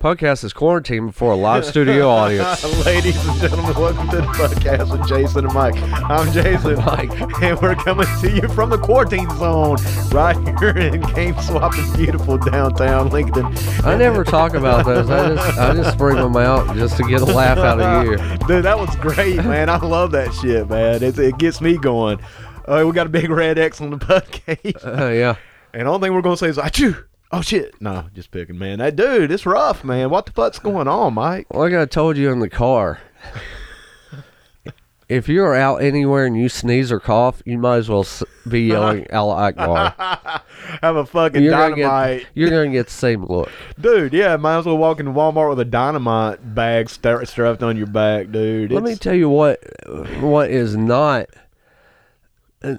Podcast is quarantined before a live studio audience. Ladies and gentlemen, welcome to the podcast with Jason and Mike. I'm Jason, Mike. and we're coming to you from the quarantine zone right here in Game Swap in beautiful downtown Lincoln. I never talk about those. I just I just bring them out just to get a laugh out of you. Dude, that was great, man. I love that shit, man. It, it gets me going. Uh, we got a big red X on the cage. Uh, yeah. And the only thing we're gonna say is I achoo. Oh shit. No, just picking, man. That dude, it's rough, man. What the fuck's going on, Mike? Like I told you in the car, if you're out anywhere and you sneeze or cough, you might as well s- be yelling Allah Akbar. Have a fucking You're gonna dynamite. get you're gonna get the same look. Dude, yeah, might as well walk into Walmart with a dynamite bag stra- strapped on your back, dude. Let me It's- tell you what what is not. Uh,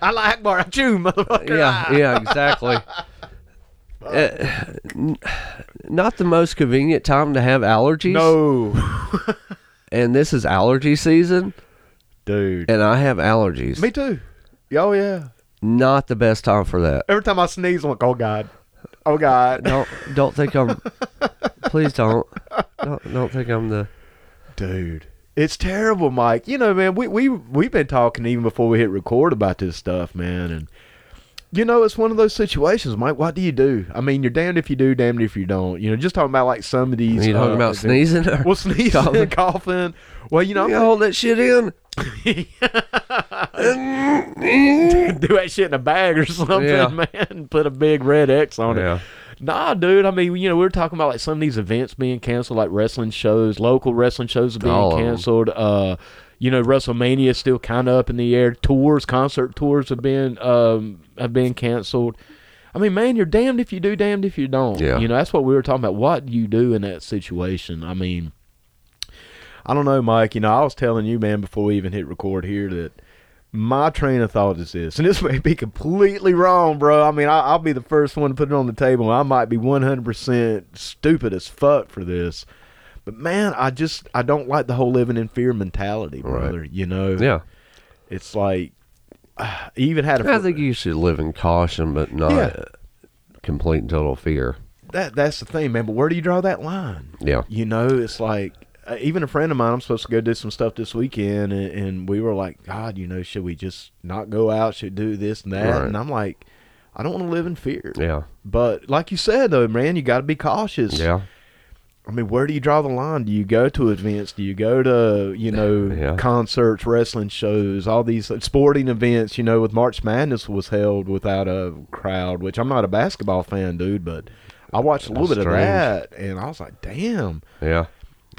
I like bar I chew, motherfucker. Yeah, yeah, exactly. Uh, not the most convenient time to have allergies. No, and this is allergy season, dude. and I have allergies. Me too. Oh yeah. Not the best time for that. Every time I sneeze, I'm like, oh god, oh god, Don't don't think I'm. please don't. Don't don't think I'm the. dude. It's terrible, Mike. You know, man, we we we've been talking even before we hit record about this stuff, man, and you know, it's one of those situations, Mike. What do you do? I mean, you're damned if you do, damned if you don't. You know, just talking about like some of these. You talking uh, about sneezing? Or, Well, sneezing, Coughing. coughing. Well, you know, you hold that shit in. do that shit in a bag or something, Yeah. man. Put a big red X on it. Nah, dude. I mean, you know, we are talking about like some of these events being canceled, like wrestling shows, local wrestling shows being All of 'em. canceled. Uh, you know, WrestleMania is still kind of up in the air. Tours, concert tours have been um have been canceled. I mean, man, you're damned if you do, damned if you don't. Yeah. You know, that's what we were talking about. What do you do in that situation? I mean, I don't know, Mike. You know, I was telling you, man, before we even hit record here that my train of thought is this, and this may be completely wrong, bro. I mean, I, I'll be the first one to put it on the table. I might be 100% stupid as fuck for this. But man, I just I don't like the whole living in fear mentality, Right. brother. You know, Yeah. it's like I even had a I think you should live in caution, but not Yeah. complete and total fear. that that's the thing, man. But where do you draw that line? Yeah. You know, it's like uh, even a friend of mine. I'm supposed to go do some stuff this weekend, and, and we were like, God, you know, should we just not go out? Should do this and that? Right. And I'm like, I don't want to live in fear. Yeah. But like you said, though, man, you got to be cautious. Yeah. I mean, where do you draw the line? Do you go to events? Do you go to you know Yeah. concerts, wrestling shows, all these sporting events? You know, with March Madness was held without a crowd, which I'm not a basketball fan, dude, but I watched a little That's bit of that, and I was like, damn. Yeah.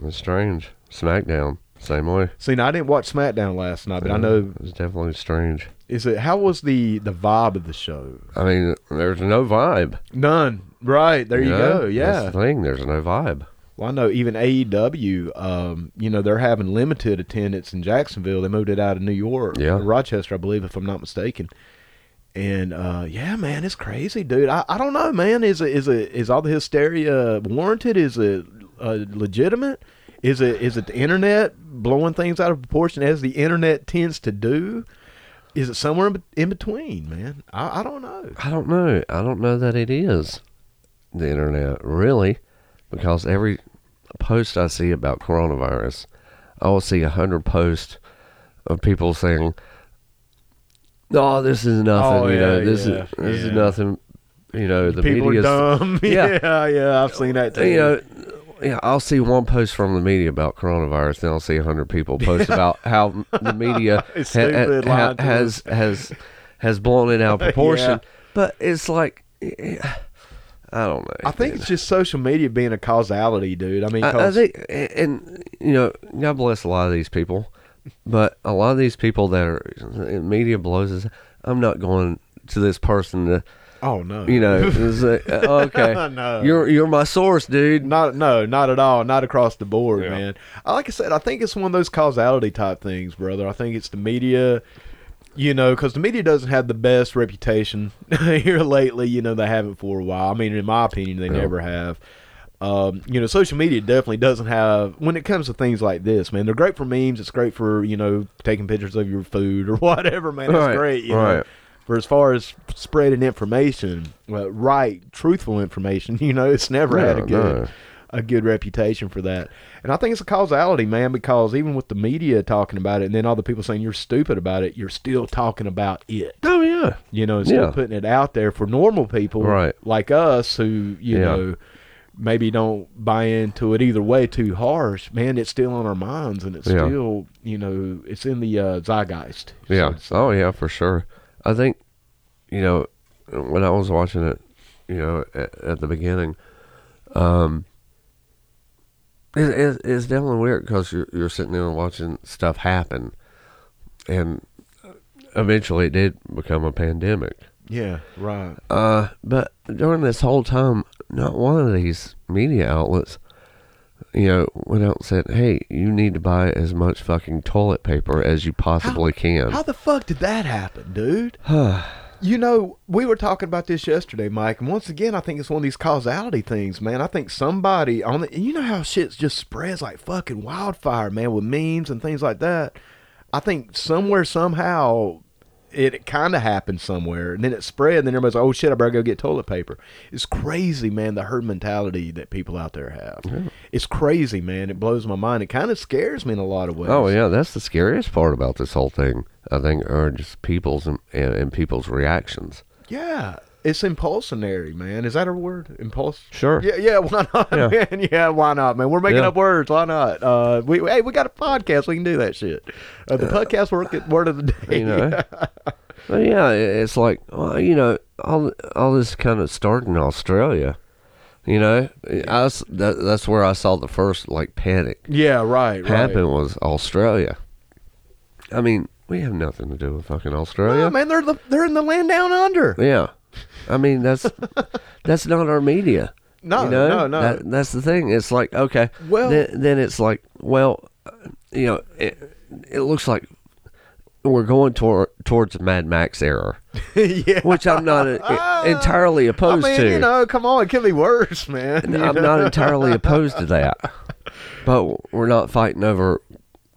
It's strange. SmackDown, same way. See, now I didn't watch SmackDown last night, but I know it's definitely strange. is it how was the the vibe of the show? I mean, there's no vibe. None. Right there, you, know? go. Yeah. That's the thing. There's no vibe. Well, I know even AEW, um, you know, they're having limited attendance in Jacksonville. They moved it out of New York, Yeah. Rochester, I believe, if I'm not mistaken. And uh, yeah, man, it's crazy, dude. I, I don't know, man. Is it is it is all the hysteria warranted? Is it uh, legitimate? Is it is it the internet blowing things out of proportion as the internet tends to do? Is it somewhere in, in between, man? I, I don't know. I don't know. I don't know that it is the internet, really, because every post I see about coronavirus, I will see a hundred posts of people saying, "No, this is nothing. Oh, you know, this yeah, is this yeah. is nothing." You know, the People are media's dumb. Yeah. yeah, yeah. I've seen that too. you know, yeah, I'll see one post from the media about coronavirus, then I'll see a hundred people post about how the media ha- stupid, ha- has has has blown it out of proportion. Yeah. But it's like, eh, I don't know. I think it's just social media being a causality, dude. I mean, I, I think, and you know, God bless a lot of these people, but a lot of these people that are media blows is, I'm not going to this person to, oh no, you know, like, uh, okay, No. you're you're my source, dude. not no, not at all, not across the board, Yeah. man. I, like I said, I think it's one of those causality type things, brother. I think it's the media. You know, because the media doesn't have the best reputation here lately. You know, they haven't for a while. I mean, in my opinion, they Yeah. never have. Um, you know, social media definitely doesn't have when it comes to things like this, man. They're great for memes. It's great for you know taking pictures of your food or whatever, man. It's Right, great. You know? right. For as far as spreading information, well, right, truthful information, you know, it's never had a good. no. A good reputation for that. And I think it's a causality, man, because even with the media talking about it, and then all the people saying you're stupid about it, you're still talking about it. Oh yeah. You know, still Yeah. putting it out there for normal people Right. like us who you Yeah. know maybe don't buy into it either way too harsh. Man, it's still on our minds, and it's Yeah. still you know it's in the uh, zeitgeist. Yeah. say. Oh yeah, for sure. I think, you know, when I was watching it, you know, at, at the beginning, um, it, it, it's definitely weird because you're you're sitting there and watching stuff happen, and eventually it did become a pandemic. yeah, right. Uh, but during this whole time, not one of these media outlets, you know, went out and said, "Hey, you need to buy as much fucking toilet paper as you possibly can." How the fuck did that happen, dude? You know, we were talking about this yesterday, Mike, and once again, I think it's one of these causality things, man. I think somebody on the, you know how shit just spreads like fucking wildfire, man, with memes and things like that. I think somewhere, somehow, it kind of happened somewhere, and then it spread, and then everybody's like, oh shit, I better go get toilet paper. It's crazy, man, the herd mentality that people out there have. It's crazy, man. It blows my mind. It kind of scares me in a lot of ways. Oh yeah, that's the scariest part about this whole thing. I think are just people's and, and, and people's reactions. Yeah, it's impulsionary, man. Is that a word? Impulse? Sure. Yeah, yeah. Why not, Yeah. man? Yeah, why not, man? We're making Yeah. up words. Why not? Uh, we hey, we got a podcast. We can do that shit. Uh, the podcast word, word of the day. You know. But yeah, it's like well, you know, all all this kind of started in Australia. You know, I was, that, that's where I saw the first like panic yeah, right, right. happen was Australia. I mean, we have nothing to do with fucking Australia. Oh, man, they're the, they're in the land down under. Yeah, I mean that's that's not our media. No, you know? no, no. That, that's the thing. It's like okay, Well- then, then it's like well, uh, you know, it, it looks like we're going toward towards a Mad Max era, yeah. which I'm not uh, entirely I opposed mean, to. you know, come on, it could be worse, man. I'm know? not entirely opposed to that, but we're not fighting over,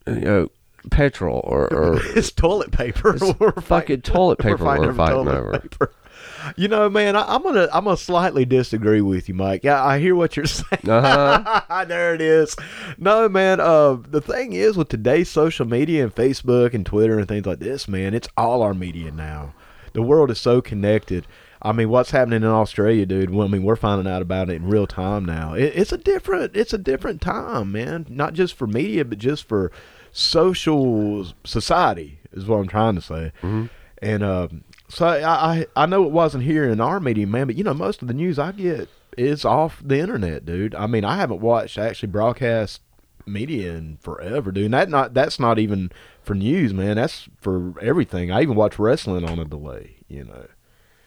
you know, petrol or, or it's toilet paper. we're fucking toilet paper we're fighting toilet over. paper. You know, man, I, I'm gonna I'm gonna slightly disagree with you, Mike. Yeah, I hear what you're saying. Uh-huh. there it is. No, man. Uh, the thing is, with today's social media and Facebook and Twitter and things like this, man, it's all our media now. The world is so connected. I mean, what's happening in Australia, dude? Well, I mean, we're finding out about it in real time now. It, it's a different, it's a different time, man. Not just for media, but just for social society is what I'm trying to say. And um, so I, I, know it wasn't here in our media, man, but you know, most of the news I get is off the internet, dude. I mean, I haven't watched actually broadcast media in forever, dude. And that not that's not even for news, man. That's for everything. I even watch wrestling on a delay, you know.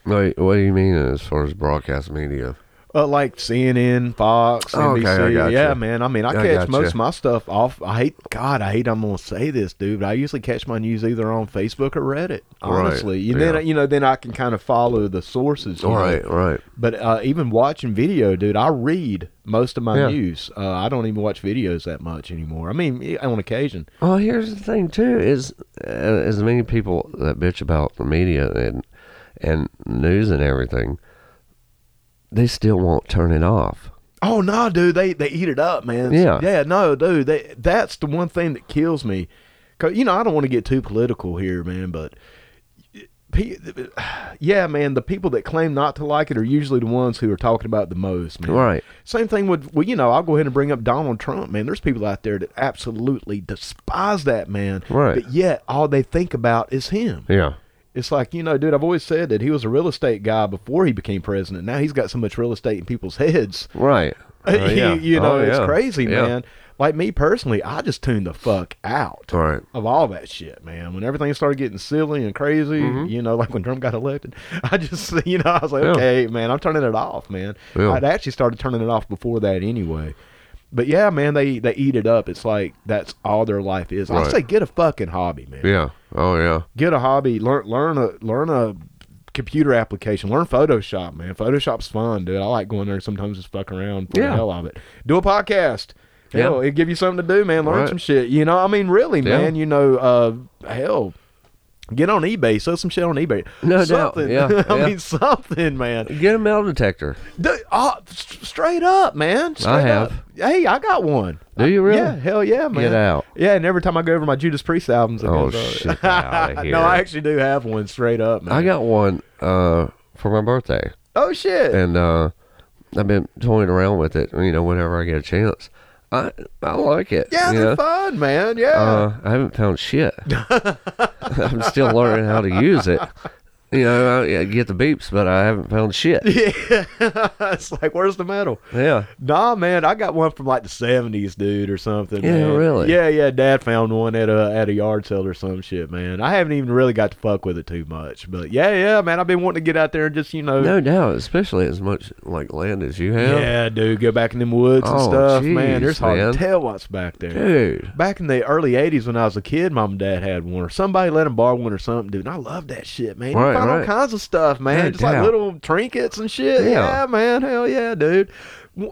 Wait, what do you mean as far as broadcast media? Uh, like CNN, Fox, Oh, okay, NBC. I gotcha. Yeah, man. I mean, I, I catch most of my stuff off. I hate, God, I hate I'm gonna say this, dude. But I usually catch my news either on Facebook or Reddit. Honestly, you yeah. then you know, then I can kind of follow the sources. you know. Right, right. But uh, even watching video, dude, I read most of my Yeah. news. Uh, I don't even watch videos that much anymore. I mean, on occasion. Well, here's the thing too: is uh, as many people that bitch about the media and and news and everything, they still won't turn it off. Oh no, dude, they they eat it up, man. Yeah. yeah, no, dude, they that's the one thing that kills me. Cause you know I don't want to get too political here, man, but yeah, man, the people that claim not to like it are usually the ones who are talking about it the most, man. Right. Same thing with well, you know, I'll go ahead and bring up Donald Trump, man. There's people out there that absolutely despise that man, Right. But yet all they think about is him. Yeah. It's like, you know, dude, I've always said that he was a real estate guy before he became president. Now he's got so much real estate in people's heads. Right. Uh, yeah. you know, Oh, it's yeah. crazy, Yeah. man. Like me personally, I just tuned the fuck out Right. of all that shit, man. When everything started getting silly and crazy, you know, like when Trump got elected, I just, you know, I was like, Mm-hmm. Okay, man, I'm turning it off, man. I'd actually started turning it off before that anyway. But yeah, man, they they eat it up. It's like that's all their life is. I Right. say get a fucking hobby, man Yeah. Oh yeah. get a hobby learn learn a learn a computer application learn photoshop man photoshop's fun dude i like going there sometimes just fuck around for Yeah. the hell of it do a podcast hell Yeah. it give you something to do man learn Right. some shit you know i mean really Yeah. man you know uh hell Get on eBay, sell some shit on eBay. No doubt, yeah, I yeah. mean something, man. Get a metal detector. Dude, oh, straight up, man. Straight have. Up. Hey, I got one. Do you really? Yeah, hell yeah, man. Get out. Yeah, and every time I go over my Judas Priest albums, it Oh, goes, uh, shit, here. no, I actually do have one straight up, man. I got one uh, for my birthday, Oh shit. and uh, I've been toying around with it. You know, whenever I get a chance, I I like it. yeah, they're know? fun, man. Yeah. Uh, I haven't found shit. I'm still learning how to use it. You know, I, I get the beeps, but I haven't found shit. yeah. it's like, where's the metal? Yeah. Nah, man, I got one from like the seventies, dude, or something. Yeah, man. really? Yeah, yeah. Dad found one at a at a yard sale or some shit, man. I haven't even really got to fuck with it too much, but yeah, yeah, man. I've been wanting to get out there and just you know, No doubt, especially as much like land as you have. yeah, dude, go back in them woods and Oh, stuff, man. There's hard man. to tell what's back there. Dude. Back in the early '80s, when I was a kid, mom and dad had one, or somebody let them borrow one or something, dude. And I love that shit, man. Right, find all right. kinds of stuff, man. No Just like little trinkets and shit. Yeah. Yeah, man. Hell yeah, dude.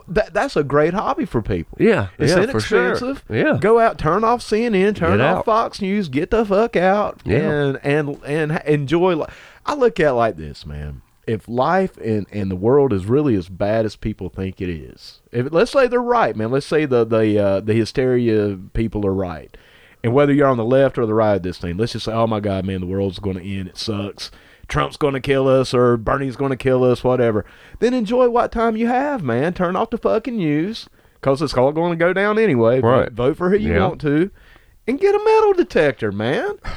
That that's a great hobby for people. Yeah. It's yeah, for sure. inexpensive. Yeah. Go out, turn off CNN, turn Get off out. Fox News, get the fuck out, Yeah. and and and enjoy. Li- I look at it like this, man. If life and, and the world is really as bad as people think it is, if let's say they're right, man. Let's say the the uh, the hysteria people are right, and whether you're on the left or the right of this thing, let's just say, oh my god, man, the world's going to end. It sucks. Trump's going to kill us, or Bernie's going to kill us, whatever. Then enjoy what time you have, man. Turn off the fucking news, cause it's all going to go down anyway. Vote- Right. Vote for who you Yeah. want to, and get a metal detector, man.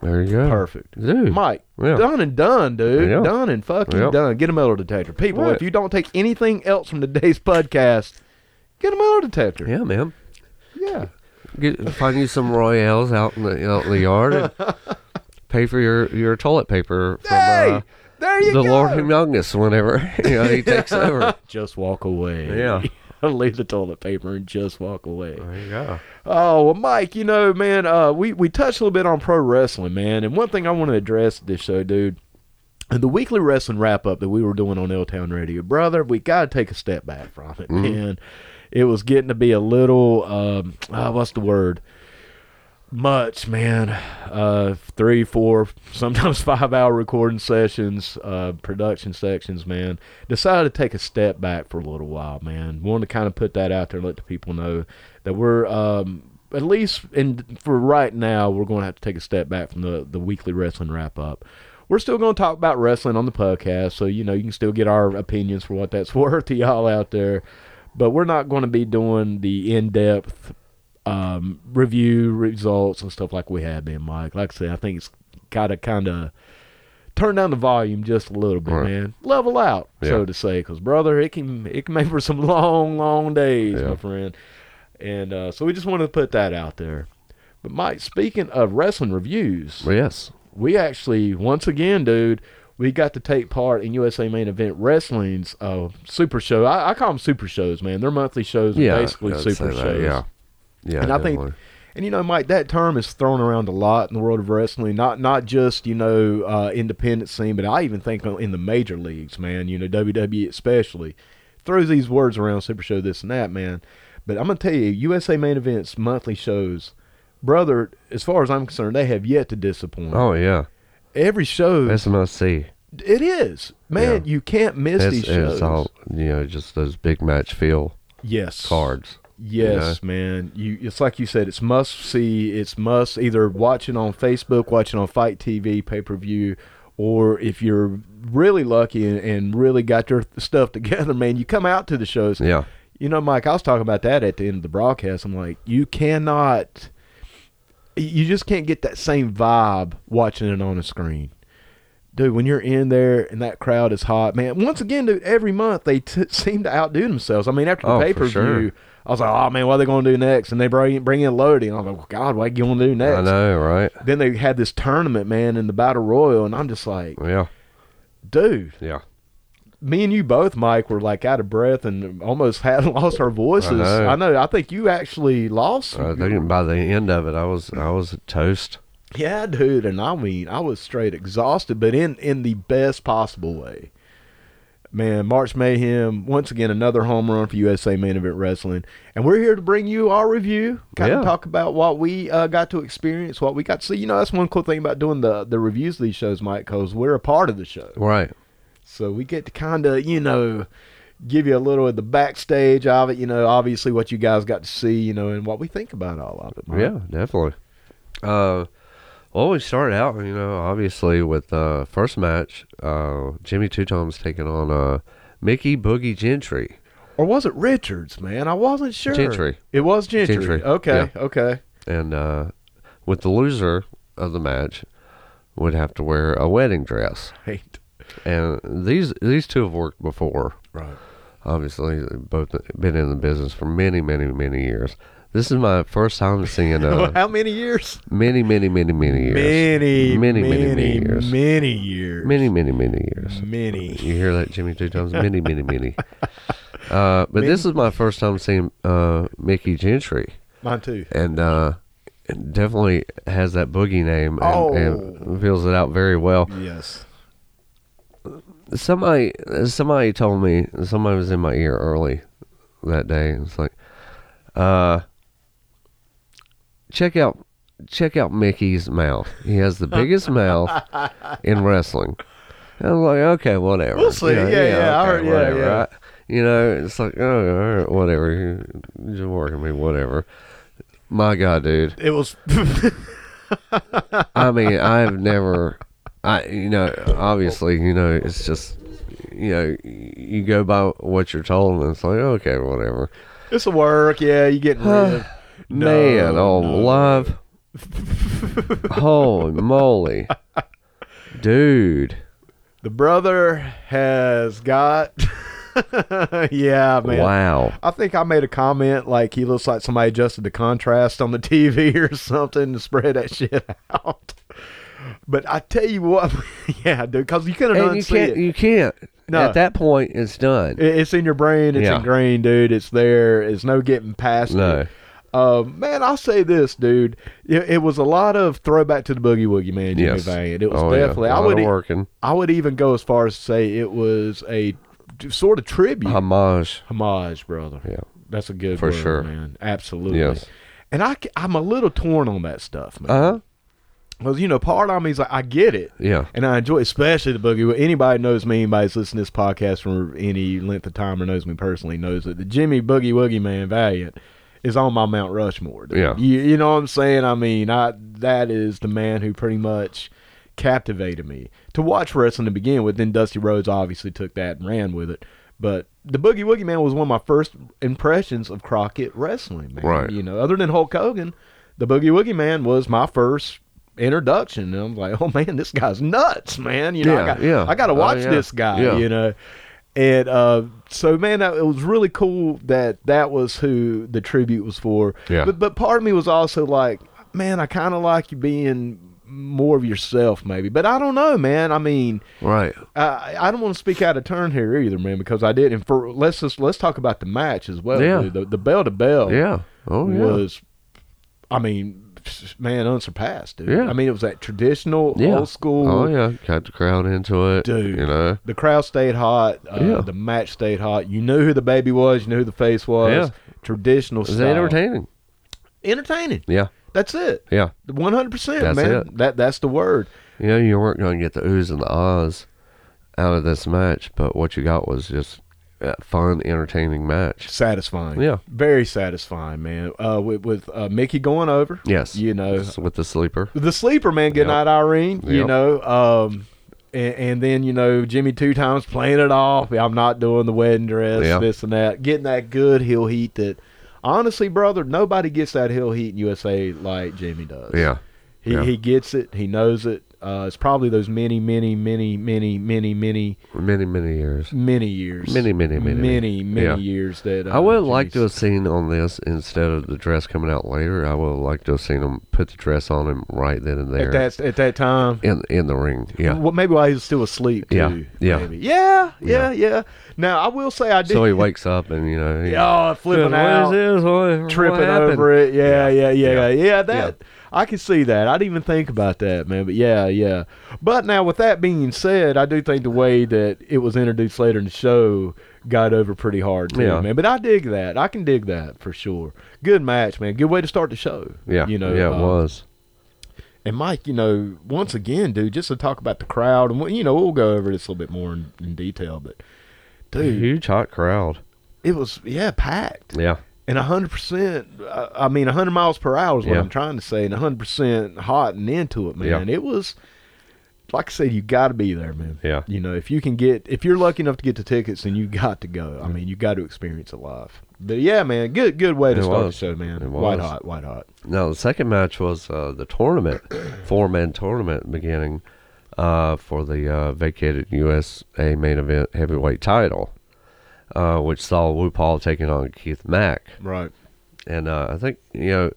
There you go. Perfect. Dude. Mike, Yeah. done and done, dude. Yeah. Done and fucking Yeah. done. Get a metal detector. People, Right. if you don't take anything else from today's podcast, get a metal detector. Yeah, man. Yeah. Get, find you some Royales out in the out in the yard and pay for your, your toilet paper from Hey, uh, there you the go. Lord Humungus whenever you know, he takes over. just walk away. Yeah. Leave the toilet paper and just walk away. There you go. Oh well, Mike, you know, man, uh, we we touched a little bit on pro wrestling, man, and one thing I want to address this show, dude, and the weekly wrestling wrap up that we were doing on L Town Radio, brother, we got to take a step back from it, Mhm. man. It was getting to be a little, um, uh, what's the word? Much, man. Uh, three, four, sometimes five hour recording sessions, uh, production sections, man. Decided to take a step back for a little while, man. Wanted to kind of put that out there and let the people know that we're, um, at least in for right now, we're going to have to take a step back from the, the weekly wrestling wrap up. We're still going to talk about wrestling on the podcast, so you know you can still get our opinions for what that's worth to y'all out there. But we're not going to be doing the in depth um, review results and stuff like we have been, Mike. Like I said, I think it's got to kind of turn down the volume just a little bit, Right. man. Level out, so to say, because brother, it can it can make for some long, long days, Yeah. my friend. And uh, so we just wanted to put that out there. But Mike, speaking of wrestling reviews, Well, yes. we actually once again, dude, we got to take part in USA Main Event Wrestling's uh, super show. I, I call them super shows, man. They're monthly shows, Yeah. basically super say that, shows. Yeah. Yeah. And I think- And you know, Mike, that term is thrown around a lot in the world of wrestling. Not not just you know uh, independent scene, but I even think in the major leagues, man. You know, WWE especially throws these words around, super show this and that, man. But I'm gonna tell you, USA Main Events monthly shows, brother. As far as I'm concerned, they have yet to disappoint. Oh yeah. Every show, That's a must see. it is, man. You can't miss these shows. it's all you know, just those big match feel yes, cards. Yes, man. You it's like you said, it's must see, it's must either watching on Facebook, watching on FITE TV, pay per view, or if you're really lucky and, and really got your stuff together, man, you come out to the shows. Yeah. You know, Mike, I was talking about that at the end of the broadcast. I'm like, you cannot you just can't get that same vibe watching it on a screen. Dude, when you're in there and that crowd is hot, man. Once again, dude, every month they t- seem to outdo themselves. I mean, after the Oh, pay per view, sure. I was like, oh man, what are they going to do next? And they bring bring in Lodi, and I was like, well, God, what are you going to do next? I know, right? Then they had this tournament, man, in the battle royal, and I'm just like, Yeah. dude, Yeah. me and you both, Mike, were like out of breath and almost had lost our voices. know. I know. I think you actually lost. I think by the end of it, I was I was toast. Yeah, dude, and I mean, I was straight exhausted, but in in the best possible way. Man, March Mayhem, once again, another home run for USA Main Event Wrestling. And we're here to bring you our review, kind Yeah. of talk about what we uh, got to experience, what we got to see. You know, that's one cool thing about doing the, the reviews of these shows, Mike, because we're a part of the show. Right. So we get to kind of, you know, give you a little of the backstage of it, you know, obviously what you guys got to see, you know, and what we think about all of it. Mike. Yeah, definitely. Uh, well, we started out, you know, obviously with uh first match, uh, Jimmy Two Times taking on uh Mickey Boogie Gentry. Or was it Richards, man? I wasn't sure. Gentry. It was Gentry. Gentry, Okay, okay. and uh, with the loser of the match would have to wear a wedding dress. Right. And these these two have worked before. Right. Obviously, both been in the business for many, many, many years. This is my first time seeing uh, How many years? many, many, many, many years. Many, many, many, many, many years. Many years. Many, many, many years. Many. You hear that, Jimmy, two times? Many, many, many. Uh, but this is my first time seeing uh, Mickey Gentry, Mine too. and uh, definitely has that boogie name and, Oh. and fills it out very well. Yes. Somebody, somebody told me somebody was in my ear early that day. It's like, uh, check out, check out Mickey's mouth. He has the biggest mouth in wrestling. And I'm like, okay, whatever. We'll see. You know, Yeah, yeah, I heard- yeah, whatever. yeah. I- you know, it's like, oh, all right, whatever. You're just working me, whatever. My God, dude. It was. I mean, I've never, I you know, obviously, you know, it's just, you know, you go by what you're told, and it's like, okay, whatever. it's a work. Yeah, you getting rid. No, Man, oh, no. love, holy moly, dude! The brother has got. yeah, man. Wow, I think I made a comment like he looks like somebody adjusted the contrast on the TV or something to spread that shit out. But I tell you what, yeah, dude, because you couldn't you unsee can't, it. you can't. No. At that point, it's done. It's in your brain. It's Yeah. ingrained, dude. It's there. It's no getting past No. it. Um, man, I'll say this, dude. It, it was a lot of throwback to the boogie woogie, man. Jimmy Yes. Valiant. It was oh, definitely. Yeah. I would. working I would even go as far as to say it was a sort of tribute, homage. homage, brother. Yeah. That's a good For word, sure. man. Absolutely. Yes. And I, I'm a little torn on that stuff, man. Uh huh. Because you know, part of me is like, I get it. Yeah. And I enjoy, especially the boogie. Anybody knows me, anybody's listening to this podcast for any length of time or knows me personally knows that the Jimmy Boogie Woogie Man Valiant is on my Mount Rushmore. dude. Yeah. you, you know what I'm saying? I mean, I that is the man who pretty much captivated me to watch wrestling to begin with. Then Dusty Rhodes obviously took that and ran with it. But the Boogie Woogie Man was one of my first impressions of Crockett wrestling, man. Right. You know, other than Hulk Hogan, the Boogie Woogie Man was my first introduction. And I'm like, oh man, this guy's nuts, man. You know, I Yeah, got, yeah. I got to Oh, watch yeah. this guy. Yeah. You know, and uh, so man, it was really cool that that was who the tribute was for. Yeah. But but part of me was also like, man, I kind of like you being more of yourself, maybe. But I don't know, man. I mean. Right. I I don't want to speak out of turn here either, man, because I did. And for let's just let's talk about the match as well. Yeah. dude. The, the bell to bell Yeah. Oh yeah. was, I mean, man, unsurpassed, dude. Yeah. I mean, it was that traditional, Yeah. old school. Oh yeah. Got the crowd into it. Dude. You know. The crowd stayed hot. Uh, Yeah. The match stayed hot. You knew who the baby was. You knew who the face was. Yeah. Traditional It was style. entertaining. Entertaining. Yeah. That's it. Yeah. One hundred percent, That's man. it. That that's the word. You know, you weren't going to get the oohs and the ahs out of this match, but what you got was just fun, entertaining match. Satisfying. Yeah. Very satisfying, man. Uh, with with uh, Mickey going over. Yes. You know, with the sleeper. the sleeper man getting Yep. out Irene, you know, um, and, and then you know Jimmy two times playing it off. I'm not doing the wedding dress, Yeah. this and that, getting that good heel heat. That honestly, brother, nobody gets that heel heat in USA like Jimmy does. Yeah. he yeah. he gets it. He knows it. Uh, it's probably those many, many, many, many, many, many, Many, many years. many years, Many, many, many, many, many Yeah. years that uh, I would have liked to have seen on this instead of the dress coming out later. I would have liked to have seen him put the dress on him right then and there at that at that time. in in the ring. Yeah, Well, maybe while he was still asleep too. Yeah, yeah. Maybe. Yeah, yeah, yeah. Now I will say I did. So he wakes up and you know, he, yeah, flipping out, is this? What, tripping what over it. Yeah, yeah, yeah, yeah. Yeah. that I can see that. I didn't even think about that, man. But yeah, yeah. But now, with that being said, I do think the way that it was introduced later in the show got over pretty hard, too, Yeah. man. But I dig that. I can dig that for sure. Good match, man. Good way to start the show. Yeah, you know. yeah, it uh, was. And Mike, you know, once again, dude, just to talk about the crowd, and you know, we'll go over this a little bit more in, in detail, but A dude, huge hot crowd. it was yeah packed. Yeah, and hundred percent. I mean, hundred miles per hour is what Yeah. I'm trying to say, and hundred percent hot and into it, man. Yeah. It was like I said, you got to be there, man. Yeah. You know, if you can get, if you're lucky enough to get the tickets, then you got to go. I mean, you got to experience it live. But yeah, man, good, good way to It start was. the show, man. It White was. hot, white hot. Now the second match was uh, the tournament, four man tournament beginning uh, for the uh, vacated USA main event heavyweight title, uh, which saw Wu Paul taking on Keith Mack, Right. and uh, I think you know,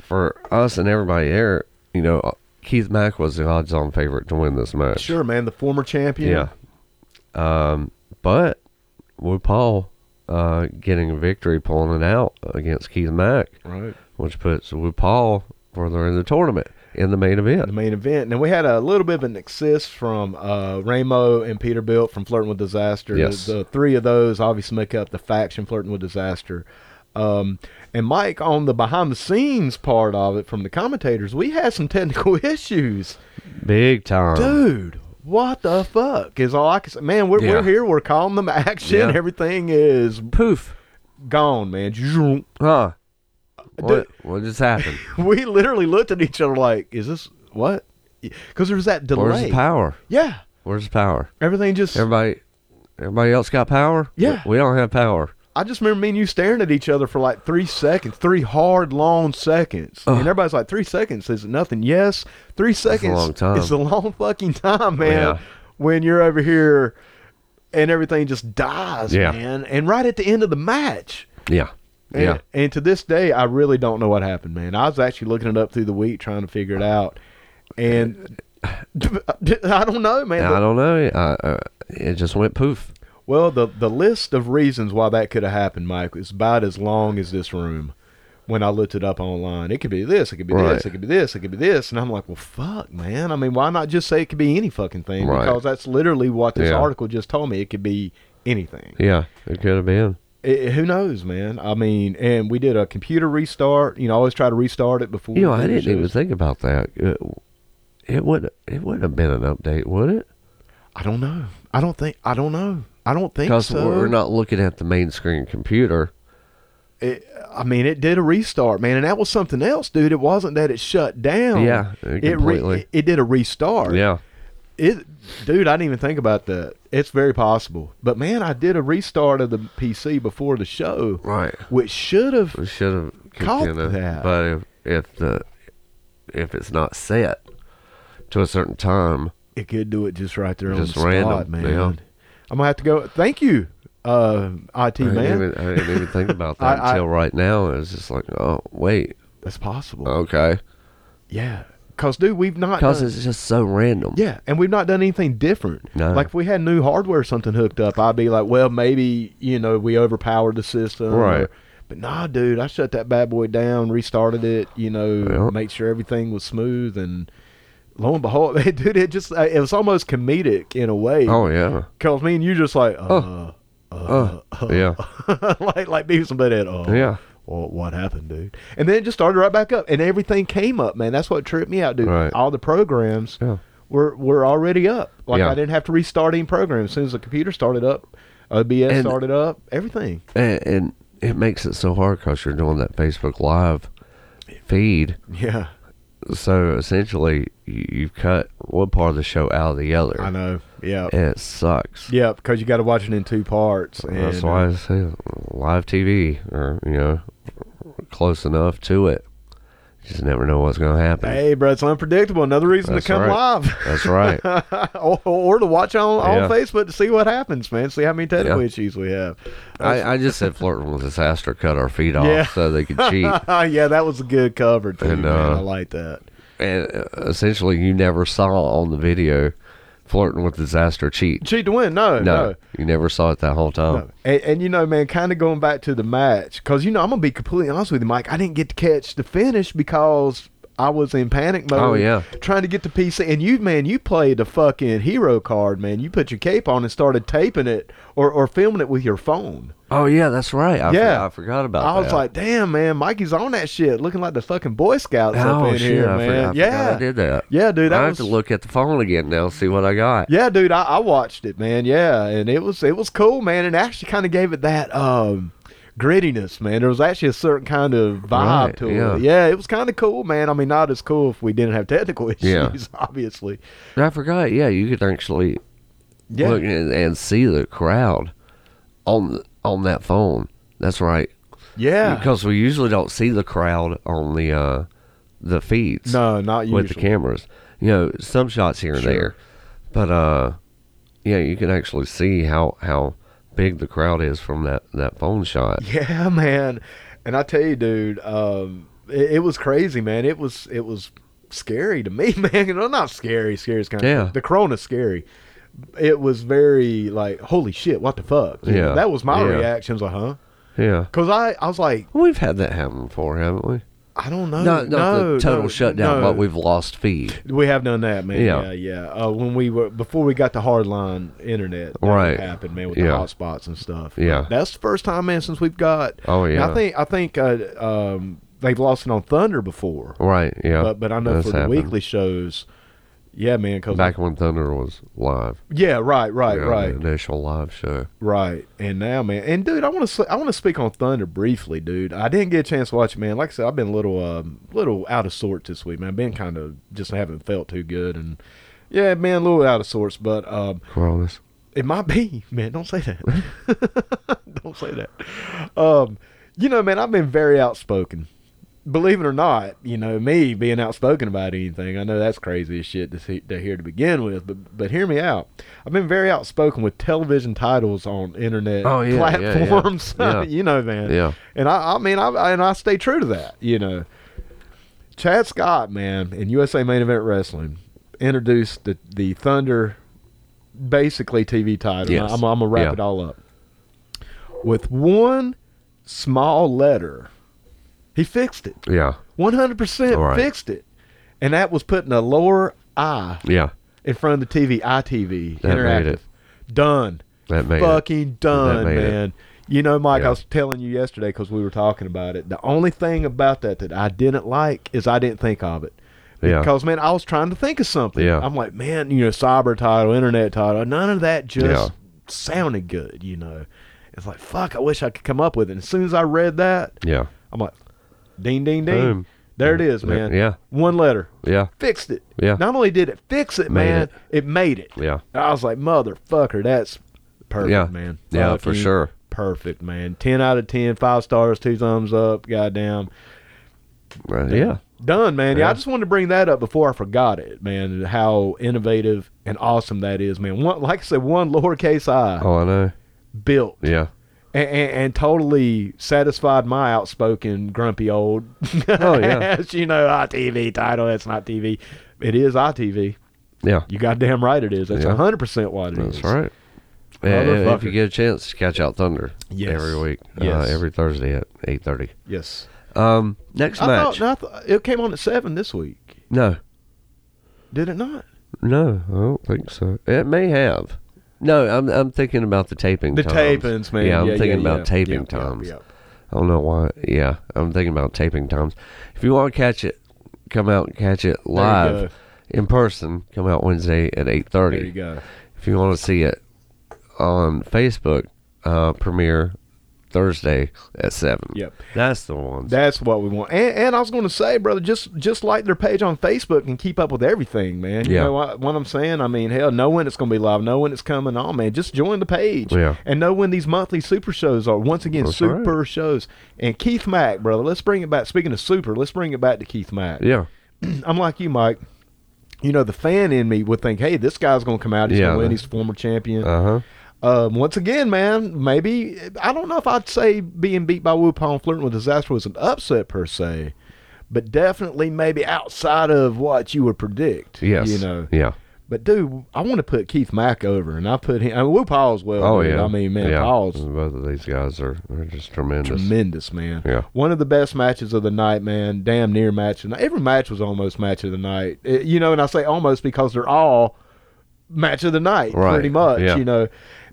for us and everybody there, you know, uh, Keith Mack was the odds-on favorite to win this match. Sure, man. The former champion. Yeah. Um, but Wu Paul uh, getting a victory, pulling it out against Keith Mack Right. which puts Wu Paul further in the tournament in the main event. the main event. And we had a little bit of an assist from uh, Ramo and Peterbilt from Flirting with Disaster. Yes. The, the three of those obviously make up the faction Flirting with Disaster. Um, and Mike, on the behind the scenes part of it from the commentators, we had some technical issues. Big time. Dude, what the fuck is all I can say? Man, we're, we're here. We're calling them action. Yeah. Everything is Poof. gone, man. Huh. What, what just happened? We literally looked at each other like, is this what? Because there was that delay. Where's the power? Yeah. Where's the power? Everything just. Everybody everybody else got power? Yeah. We, we don't have power. I just remember me and you staring at each other for like three seconds, three hard, long seconds. Ugh. And everybody's like, three seconds is nothing. Yes, three seconds long time. is a long fucking time, man. Yeah. When you're over here and everything just dies, Yeah. man. And right at the end of the match. Yeah. And, yeah. and to this day, I really don't know what happened, man. I was actually looking it up through the week trying to figure it out. And I don't know, man. I don't know. Uh, uh, it just went poof. Well, the the list of reasons why that could have happened, Mike, is about as long as this room. When I looked it up online, it could be this, it could be Right. this, it could be this, it could be this, and I'm like, well, fuck, man. I mean, why not just say it could be any fucking thing? Right. Because that's literally what this Yeah. article just told me. It could be anything. Yeah. It could have been. It- who knows, man? I mean, and we did a computer restart. You know, always try to restart it before. You know, I didn't even think about that. It, it would it wouldn't have been an update, would it? I don't know. I don't think. I don't know. I don't think Because so. we're not looking at the main screen computer. It, I mean, it did a restart, man, and that was something else, dude. It wasn't that it shut down. Yeah, it completely. re- it did a restart. Yeah. It, dude. I didn't even think about that. It's very possible, but man, I did a restart of the PC before the show, Right. which should have. Should have Caught kicked in it. that. But if if the if it's not set to a certain time, It could do it just right there Just on the spot, random, man. yeah. I'm gonna have to go. Thank you, uh, IT I didn't, man. even, I didn't even think about that I- until right now. It was just like, oh wait, That's possible. okay, Yeah, cause dude, we've not because done- it's just so random. Yeah, and we've not done anything different. No. Like if we had new hardware or something hooked up, I'd be like, well, maybe you know we overpowered the system, Right. or- but nah, dude, I shut that bad boy down, restarted it, you know, Yeah. make sure everything was smooth, and lo and behold, dude, it just it was almost comedic in a way. Oh yeah. cause me and you just like, uh, uh, Oh, yeah. like like maybe somebody had, oh, Yeah. Well, what happened, dude? And then it just started right back up, and everything came up, man. That's what tripped me out, dude. Right. All the programs Yeah. were were already up. Like Yeah. I didn't have to restart any program. As soon as the computer started up, OBS And- started up, everything. And, and it makes it so hard because you're doing that Facebook Live feed. Yeah, So essentially, you, you've cut one part of the show out of the other, I know. Yeah, and it sucks. yeah, because you got to watch it in two parts. And, That's why uh, I say live TV, or you know, close enough to it. You just never know what's going to happen. Hey, bro, it's unpredictable. Another reason That's to come right. live. That's right. or, or to watch on, Yeah. on Facebook to see what happens, man. See how many technical Yeah. issues we have. I, I just said flirting with disaster cut our feet off Yeah. so they could cheat. yeah, that was a good cover too, And, man. uh, I like that. and uh, essentially, you never saw on the video flirting with disaster cheat. cheat to win. No, No, no. you never saw it that whole time. No. And, and you know, man, kind of going back to the match, because you know, I'm gonna be completely honest with you, Mike. I didn't get to catch the finish because I was in panic mode. Oh, yeah. trying to get the PC. And you, man, you played the fucking hero card, man. You put your cape on and started taping it or, or filming it with your phone. Oh yeah, that's right. I Yeah. for- I forgot about that. I that. was like, damn, man, Mikey's on that shit, looking like the fucking Boy Scouts oh up in shit, here, I, man. forgot, I yeah, I did that. yeah, dude, that I was have to look at the phone again now, see what I got. Yeah, dude, I, I watched it, man. Yeah, and it was it was cool, man. And actually, kind of gave it that um, grittiness, man. There was actually a certain kind of vibe Right, to yeah. it. Yeah, it was kind of cool, man. I mean, not as cool if we didn't have technical issues, Yeah. obviously. I forgot. Yeah, you could actually Yeah, look and, and see the crowd on the, on that phone. That's right. yeah. Because we usually don't see the crowd on the uh, the feeds no, not usually. with the cameras. You know, some shots here and Sure. there, but uh, yeah, you can actually see how how big the crowd is from that that phone shot. Yeah, man. And I tell you, dude, um, it, it was crazy, man. It was it was scary to me, man. You know, not scary. Scary is kind of Yeah. the corona's scary. It was very like, holy shit, what the fuck? You know, Yeah. that was my Yeah. reaction. I was like, huh? Yeah, Cause I, I was like, we've had that happen before, haven't we? I don't know. not not no, the total no, shutdown, no. but we've lost feed. we have done that, man. Yeah. Yeah, yeah. Uh, when we were before we got the hardline internet, that Right. happened, man, with Yeah. the hotspots and stuff. Yeah. that's the first time, man, since we've got. Oh yeah, I think I think uh, um, they've lost it on Thunder before, right. Yeah, but but I know that's for the happened. weekly shows, yeah, man. Cause back when Thunder was live. yeah, right, right, you know, right, The initial live show. right. And now, man, and dude, I want to I want to speak on Thunder briefly, dude. I didn't get a chance to watch it, man. Like I said, I've been a little um, little out of sorts this week, man. Been kind of just haven't felt too good, and yeah, man, a little out of sorts, but um. Coronas. It might be, man. Don't say that. don't say that. Um, you know, man, I've been very outspoken. Believe it or not, you know, me being outspoken about anything, I know that's crazy as shit to, see, to hear to begin with, but but hear me out. I've been very outspoken with television titles on internet Oh, yeah, yeah, yeah. platforms. Yeah. you know, man. Yeah. And I, I mean, I, I and I stay true to that. You know, Chad Scott, man, in USA Main Event Wrestling, introduced the the Thunder, basically TV title. Yes. I'm, I'm gonna wrap it all up with one small letter. He fixed it. Yeah. One hundred percent All right. fixed it, and that was putting a lower I Yeah. in front of the TV. ITV That made interactive. it. Done That made it. fucking done, made it. man. You know, Mike, Yeah. I was telling you yesterday because we were talking about it. The only thing about that that I didn't like is I didn't think of it. Yeah. Because man, I was trying to think of something. Yeah. I'm like, man, you know, cyber title, internet title, none of that just Yeah. sounded good. You know, it's like fuck. I wish I could come up with it. And as soon as I read that, Yeah. I'm like, ding, ding, ding. Boom. There it is, man. yeah. One letter. Yeah. Fixed it. Yeah. Not only did it fix it, Made man, it. it. made it. Yeah. I was like, motherfucker, that's perfect, Yeah. man. Yeah, for sure. Perfect, man. 10 out of 10, five stars, two thumbs up, goddamn. Uh, yeah. Done, man. Yeah, I just wanted to bring that up before I forgot it, man. How innovative and awesome that is, man. One, like I said, one lowercase i Oh, I know. built Yeah. And, and, and totally satisfied my outspoken, grumpy old. Oh, yeah. ass, you know, ITV title. That's not TV. It is ITV. Yeah. You goddamn right it is. That's a Yeah. 100% what it is. That's right. And if you get a chance, catch out Thunder Yes. every week. Yes. Uh, every Thursday at eight thirty. Yes. Um, next I match. thought, no, I thought it came on at 7 this week. no, Did it not? no, I don't think so. It may have. No, I'm I'm thinking about the taping. The times. tapings, man. Yeah, I'm yeah, thinking yeah, about yeah. taping Yep, yep, times. yep. I don't know why. Yeah, I'm thinking about taping times. If you want to catch it, come out and catch it live in person. Come out Wednesday at eight thirty. There you go. If you want to see it on Facebook, uh, premiere Thursday at seven. Yep. That's the one. That's what we want. And, and I was going to say, brother, just just like their page on Facebook and keep up with everything, man. You Yeah. know what, what I'm saying? I mean, hell, know when it's going to be live, know when it's coming on, man. Just join the page. Yeah. And know when these monthly super shows are. Once again, That's super shows. And Keith Mack, brother, let's bring it back. Speaking of super, let's bring it back to Keith Mack. yeah. I'm like you, Mike. You know, the fan in me would think, hey, this guy's going to come out. He's Yeah. going to win. He's a former champion. Uh huh. Um, once again, man, maybe I don't know if I'd say being beat by Wu Wupong flirting with disaster was an upset per se, but definitely maybe outside of what you would predict. Yes. you know, Yeah. But dude, I want to put Keith Mack over, and I put him. I mean, Woo Paul as well. Oh dude. yeah. I mean, man, yeah. Paul's both of these guys are are just tremendous. tremendous, man. Yeah. One of the best matches of the night, man. Damn near match of the night. Every match was almost match of the night. It- you know, and I say almost because they're all match of the night, Right. pretty much. Yeah. You know.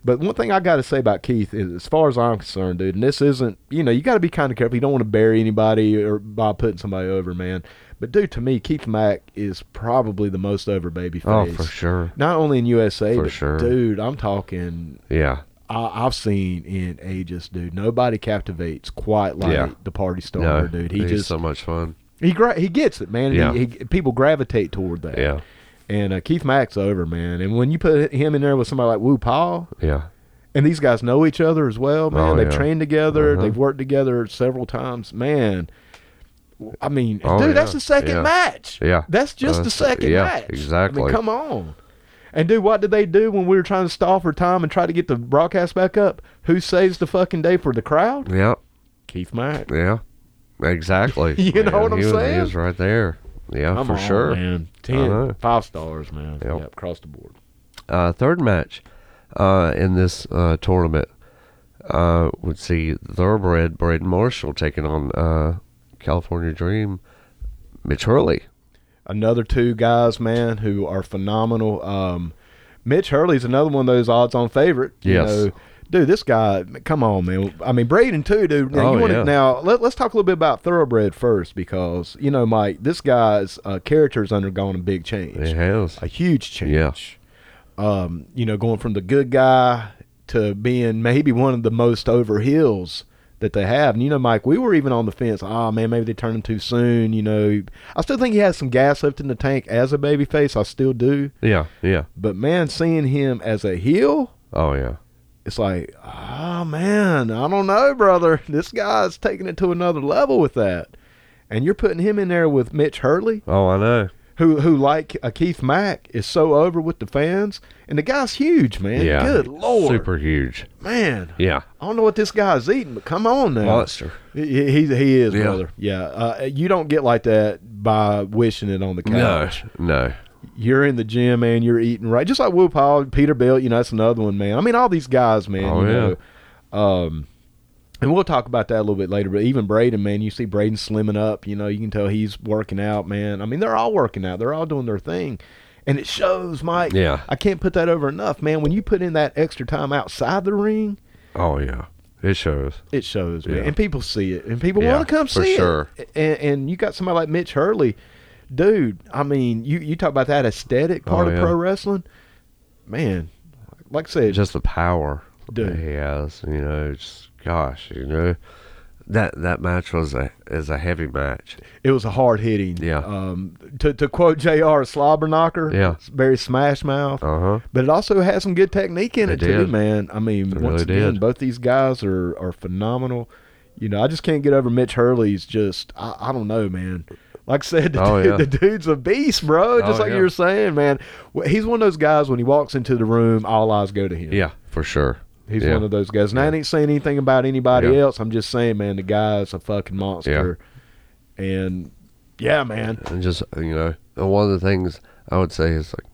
But one thing I got to say about Keith is, as far as I'm concerned, dude, and this isn't, you know, you got to be kind of careful. You don't want to bury anybody or by putting somebody over, man. But dude, to me, Keith Mack is probably the most over baby face. Oh, for sure. Not only in USA, For but sure. dude, I'm talking Yeah. I, I've seen in ages, dude. Nobody captivates quite like Yeah. the party starter, No, dude. He he's just so much fun. he gra- he gets it, man. Yeah. He, he, people gravitate toward that. Yeah. And uh, Keith Mack's over, man. And when you put him in there with somebody like Wu Paul, Yeah. and these guys know each other as well, man. Oh, They've yeah. trained together. Uh-huh. They've worked together several times, man. I mean, Oh, dude, yeah. that's the second Yeah. match. Yeah. That's just Uh, the second match. I exactly. mean, come on. And dude, what did they do when we were trying to stall for time and try to get the broadcast back up? Who saves the fucking day for the crowd? Yep. Keith Mack. Yeah. Exactly. You know what I'm he was, saying? He was right there. Yeah, Come for on, sure. man. I Ten, know. five stars, man. Yep. Yep, across the board. Uh, third match uh, in this uh, tournament uh, would see Thoroughbred Braden Marshall taking on uh, California Dream Mitch Hurley. Another two guys, man, who are phenomenal. Um, Mitch Hurley's another one of those odds-on favorite. You Yes. know, dude, this guy, come on, man. I mean, Braden too, dude. Now, Oh, you wanna, yeah. now let, let's talk a little bit about Thoroughbred first, because you know, Mike, this guy's uh, character's undergone a big change, It has. a huge change. Yeah. Um, you know, going from the good guy to being maybe one of the most over heels that they have. And you know, Mike, we were even on the fence. Oh man, maybe they turned him too soon. You know, I still think he has some gas left in the tank as a baby face. I still do. Yeah, yeah. But man, seeing him as a heel, Oh, yeah. It's like, oh man, I don't know, brother. This guy's taking it to another level with that. And you're putting him in there with Mitch Hurley, Oh, I know. who who like a Keith Mack is so over with the fans, and the guy's huge, man. yeah. Good lord, Super huge. man. Yeah. I don't know what this guy's eating, but come on now. Monster. He, he he is, Yeah. brother. Yeah, uh, you don't get like that by wishing it on the No, couch. no. You're in the gym, man. You're eating right, just like Wu Paul, Peter Bilt. You know, that's another one, man. I mean, all these guys, man. Oh, you yeah. know, um, and we'll talk about that a little bit later. But even Braden, man, you see Braden slimming up. You know, you can tell he's working out, man. I mean, they're all working out. They're all doing their thing, and it shows, Mike. Yeah. I can't put that over enough, man. When you put in that extra time outside the ring, Oh, yeah. It shows. it shows, man, Yeah. and people see it, and people Yeah, want to come see sure. it. And, and you got somebody like Mitch Hurley, dude. I mean, you you talk about that aesthetic part Oh, of yeah. pro wrestling, man. Like I said, Just the power Dude. that he has. You know, just, gosh, you know. That that match was a is a heavy match. it was a hard hitting. Yeah. Um, to to quote Jr. Slobber knocker. Yeah. very smash mouth. Uh huh. But it also has some good technique in it, It too, man. I mean, It once really again, did. both these guys are are phenomenal. You know, I just can't get over Mitch Hurley's. Just I, I don't know, man. Like I said, the, Oh, dude, yeah. the dude's a beast, bro. Oh, just Oh, like yeah. you were saying, man. He's one of those guys when he walks into the room, all eyes go to him. Yeah, for sure. He's yeah. one of those guys. And I ain't saying anything about anybody else. I'm just saying, man, the guy's a fucking monster. And yeah, man. and just you know, one of the things I would say is like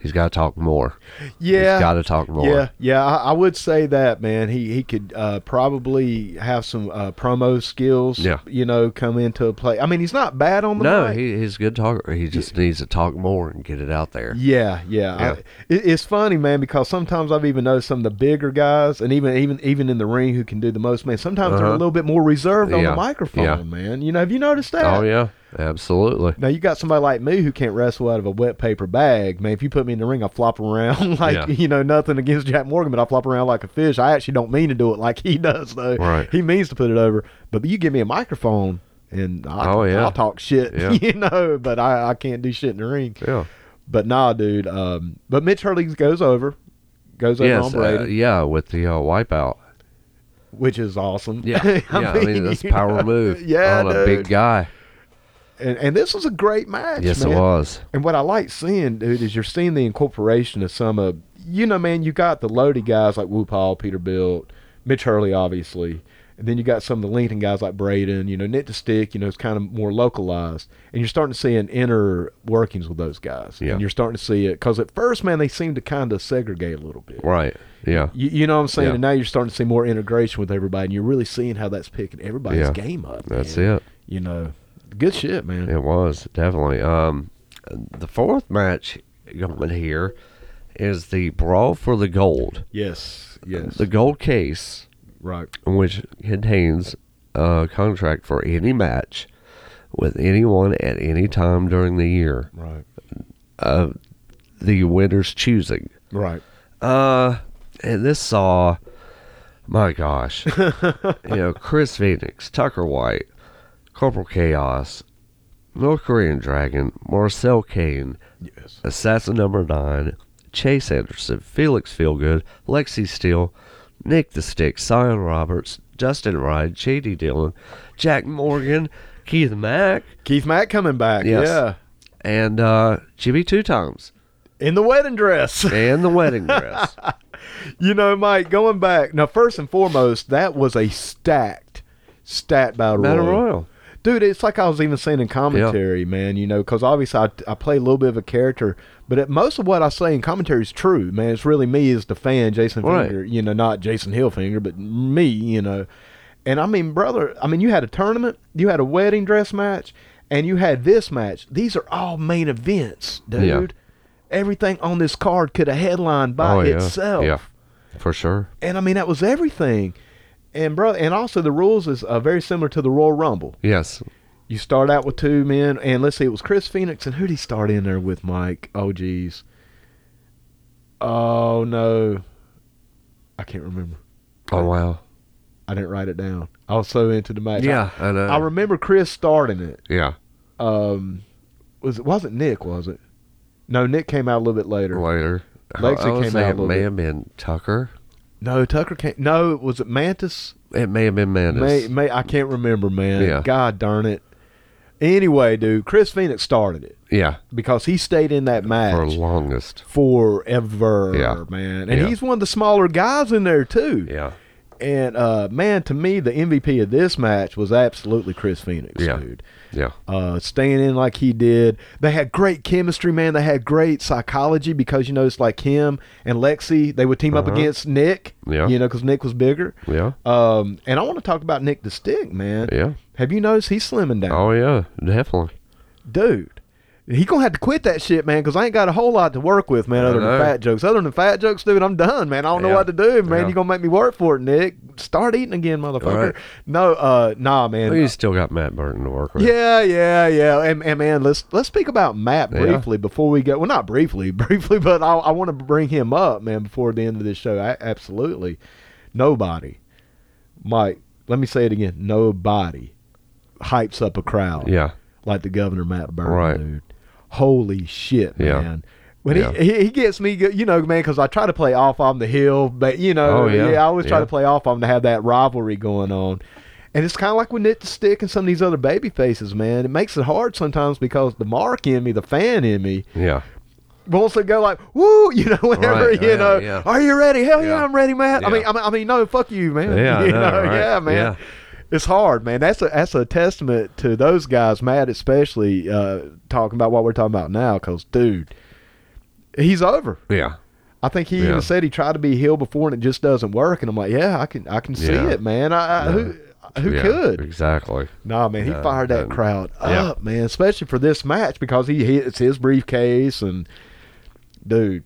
he's got to talk more. Yeah. he's got to talk more. Yeah, yeah, I, I would say that, man. He he could uh, probably have some uh, promo skills. Yeah. you know, come into a play. I mean, he's not bad on the No, mic. he, he's a good talker. He just needs to talk more and get it out there. Yeah, yeah. Yeah. I, it, it's funny, man, because sometimes I've even noticed some of the bigger guys, and even even even in the ring, who can do the most, man. Sometimes they're a Uh-huh. little bit more reserved on the microphone, yeah. man. You know, have you noticed that? Oh yeah, absolutely. Now you got somebody like me who can't wrestle out of a wet paper bag, man. If you put me in the ring, I flop around like Yeah. you know nothing against Jack Morgan, but I flop around like a fish. I actually don't mean to do it like he does though. Right. He means to put it over, but you give me a microphone and I, Oh, yeah. I'll talk shit, Yeah. you know. But I, I can't do shit in the ring. Yeah. But nah, dude. Um, but Mitch Hurley goes over, goes over on Yes. Uh, yeah, with the uh, wipeout. which is awesome. Yeah. yeah. I mean, that's a power know, move. Yeah, on a dude. big guy. And and this was a great match. Yes, man. it was. And what I like seeing, dude, is you're seeing the incorporation of some of, you know, man, you got the loaded guys like Woo Paul, Peter Bilt, Mitch Hurley, obviously. And then you got some of the Lincoln guys like Braden, you know, Nick the Stick, you know, it's kind of more localized. And you're starting to see an inner workings with those guys. Yeah. And you're starting to see it because at first, man, they seem to kind of segregate a little bit. Right. Yeah. You, you know what I'm saying? Yeah. And now you're starting to see more integration with everybody, and you're really seeing how that's picking everybody's Yeah. game up. That's man. it. You know, good shit, man. It was definitely. Um, the fourth match going here is the brawl for the gold. Yes, yes, The gold case, right. which contains a contract for any match with anyone at any time during the year. Right. of the winner's choosing. Right. Uh, and this saw, my gosh, you know, Chris Phoenix, Tucker White, Corporal Chaos, North Korean Dragon, Marcel Kane, Yes. Assassin Number Nine, Chase Anderson, Felix Feelgood, Lexi Steele, Nick the Stick, Sion Roberts, Justin Ride, J.D. Dillon, Jack Morgan, Keith Mack, Keith Mack coming back. Yes. Yeah. and uh, Jimmy Two Times, In the wedding dress. and the wedding dress. you know, Mike, going back. Now, first and foremost, that was a stacked, stat battle, Battle royal. Royal. Dude, it's like I was even saying in commentary, man, you know, because obviously I, I play a little bit of a character, but it, most of what I say in commentary is true, man. It's really me as the fan, Jason Right. Finger, you know, not Jason Hillfinger, but me, you know. And I mean, brother, I mean, you had a tournament, you had a wedding dress match, and you had this match. These are all main events, dude. Yeah. Everything on this card could have headlined by oh, yeah. itself. Yeah, for sure. And I mean, that was everything. And brother, and also the rules is uh, very similar to the Royal Rumble. Yes. You start out with two men, and let's see, it was Chris Phoenix, and who did he start in there with, Mike? Oh, geez. Oh, no. I can't remember. Oh, wow. I didn't write it down. I was so into the match. Yeah, I know. I, I remember Chris starting it. yeah, Um, was it wasn't Nick, was it? No, Nick came out a little bit later. later. Lexi I came say out a it little may bit. have been Tucker. No, Tucker came. No, was it Mantis? It may have been Mantis. May, may I can't remember, man. Yeah. God darn it. Anyway, dude, Chris Phoenix started it yeah, because he stayed in that match for longest. forever, Yeah. man. And Yeah. he's one of the smaller guys in there too. Yeah, And uh, man, to me, the MVP of this match was absolutely Chris Phoenix, Yeah. dude. yeah, Uh, staying in like he did. They had great chemistry, man. They had great psychology because you know it's like him and Lexi. They would team up Uh-huh. against Nick. Yeah. You know, because Nick was bigger. yeah, Um, and I want to talk about Nick the Stick, man. yeah. Have you noticed he's slimming down? Oh yeah, definitely. dude. He gonna have to quit that shit, man, because I ain't got a whole lot to work with, man, other than fat jokes. Other than fat jokes, dude, I'm done, man. I don't know Yeah. what to do, man. Yeah. You gonna make me work for it, Nick? Start eating again, motherfucker. Right. No, uh, nah, man. Well, you still got Matt Burton to work with. Yeah, yeah, yeah. And, and man, let's let's speak about Matt Yeah. briefly before we go. Well, not briefly, briefly, but I, I want to bring him up, man, before the end of this show. I, absolutely, nobody, Mike. Let me say it again. Nobody hypes up a crowd yeah, like the governor Matt Burton, Right. dude. Holy shit, Yeah. man. When Yeah. he, he gets me, you know, man, because I try to play off on the hill, but you know, Oh, yeah. I always try to play off on to have that rivalry going on. And it's kind of like with Nick the Stick and some of these other baby faces, man. It makes it hard sometimes because the mark in me, the fan in me, yeah, wants to go like, woo, you know, whenever, Right, you yeah, know, yeah. are you ready? Hell yeah, Yeah. I'm ready, Matt. I Yeah. mean, I mean, I mean, no, fuck you, man. Yeah, you know, right? yeah, man. It's hard, man. That's a that's a testament to those guys, Matt especially, uh, talking about what we're talking about now. Because, dude, he's over. yeah, I think he Yeah. even said he tried to be healed before and it just doesn't work. And I'm like, yeah, I can I can see Yeah. it, man. I, I who who yeah, could? exactly? Nah, man, he Yeah, fired that crowd up, man. Especially for this match because he hits his briefcase and, dude.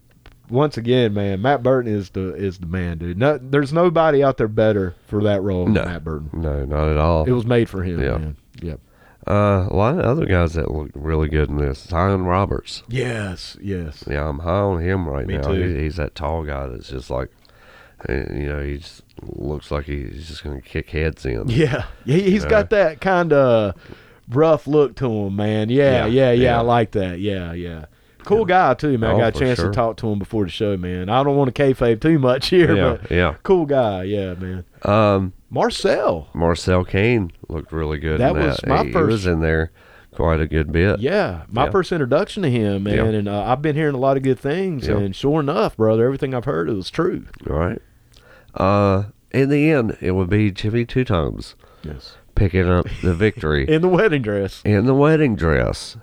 Once again, man, Matt Burton is the is the man, dude. No, there's nobody out there better for that role No. than Matt Burton. No, not at all. It was made for him, Yeah. man. Yep. Uh, a lot of other guys that look really good in this. Zion Roberts. Yes, yes. Yeah, I'm high on him right Me now. too. He, he's that tall guy that's just like, uh, you know, he just looks like he's just going to kick heads in. Yeah, he, he's Yeah. got that kind of rough look to him, man. Yeah, yeah, yeah, yeah. I like that. Yeah, yeah. Cool guy too, man. Oh, I got a chance sure. to talk to him before the show, man. I don't want to kayfabe too much here, yeah, but yeah. cool guy. Yeah, man. Um, Marcel. Marcel Kane looked really good. That in was that. my he, he first- was in there quite a good bit. Yeah, my Yeah. first introduction to him, man, Yeah. and uh, I've been hearing a lot of good things. Yeah. And sure enough, brother, everything I've heard is true. All right. Uh, in the end, it would be Jimmy Two Times Yes. picking up the victory In the wedding dress. in the wedding dress.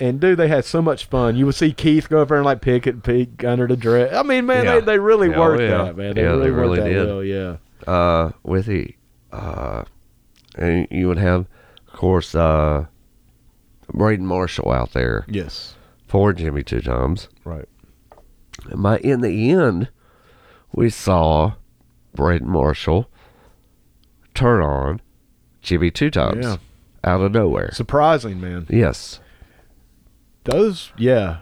And dude, they had so much fun. You would see Keith go over and like pick it, peek under the dress. I mean, man, Yeah. they, they really Oh, worked yeah. that, man. They Yeah, really they worked really that did. well. Yeah. uh, with the, uh, and you would have, of course, uh, Braden Marshall out there Yes. for Jimmy Two Times. Right. But in the end, we saw Braden Marshall turn on Jimmy Two Times Yeah. out of nowhere. Surprising, man. Yes. Those, yeah.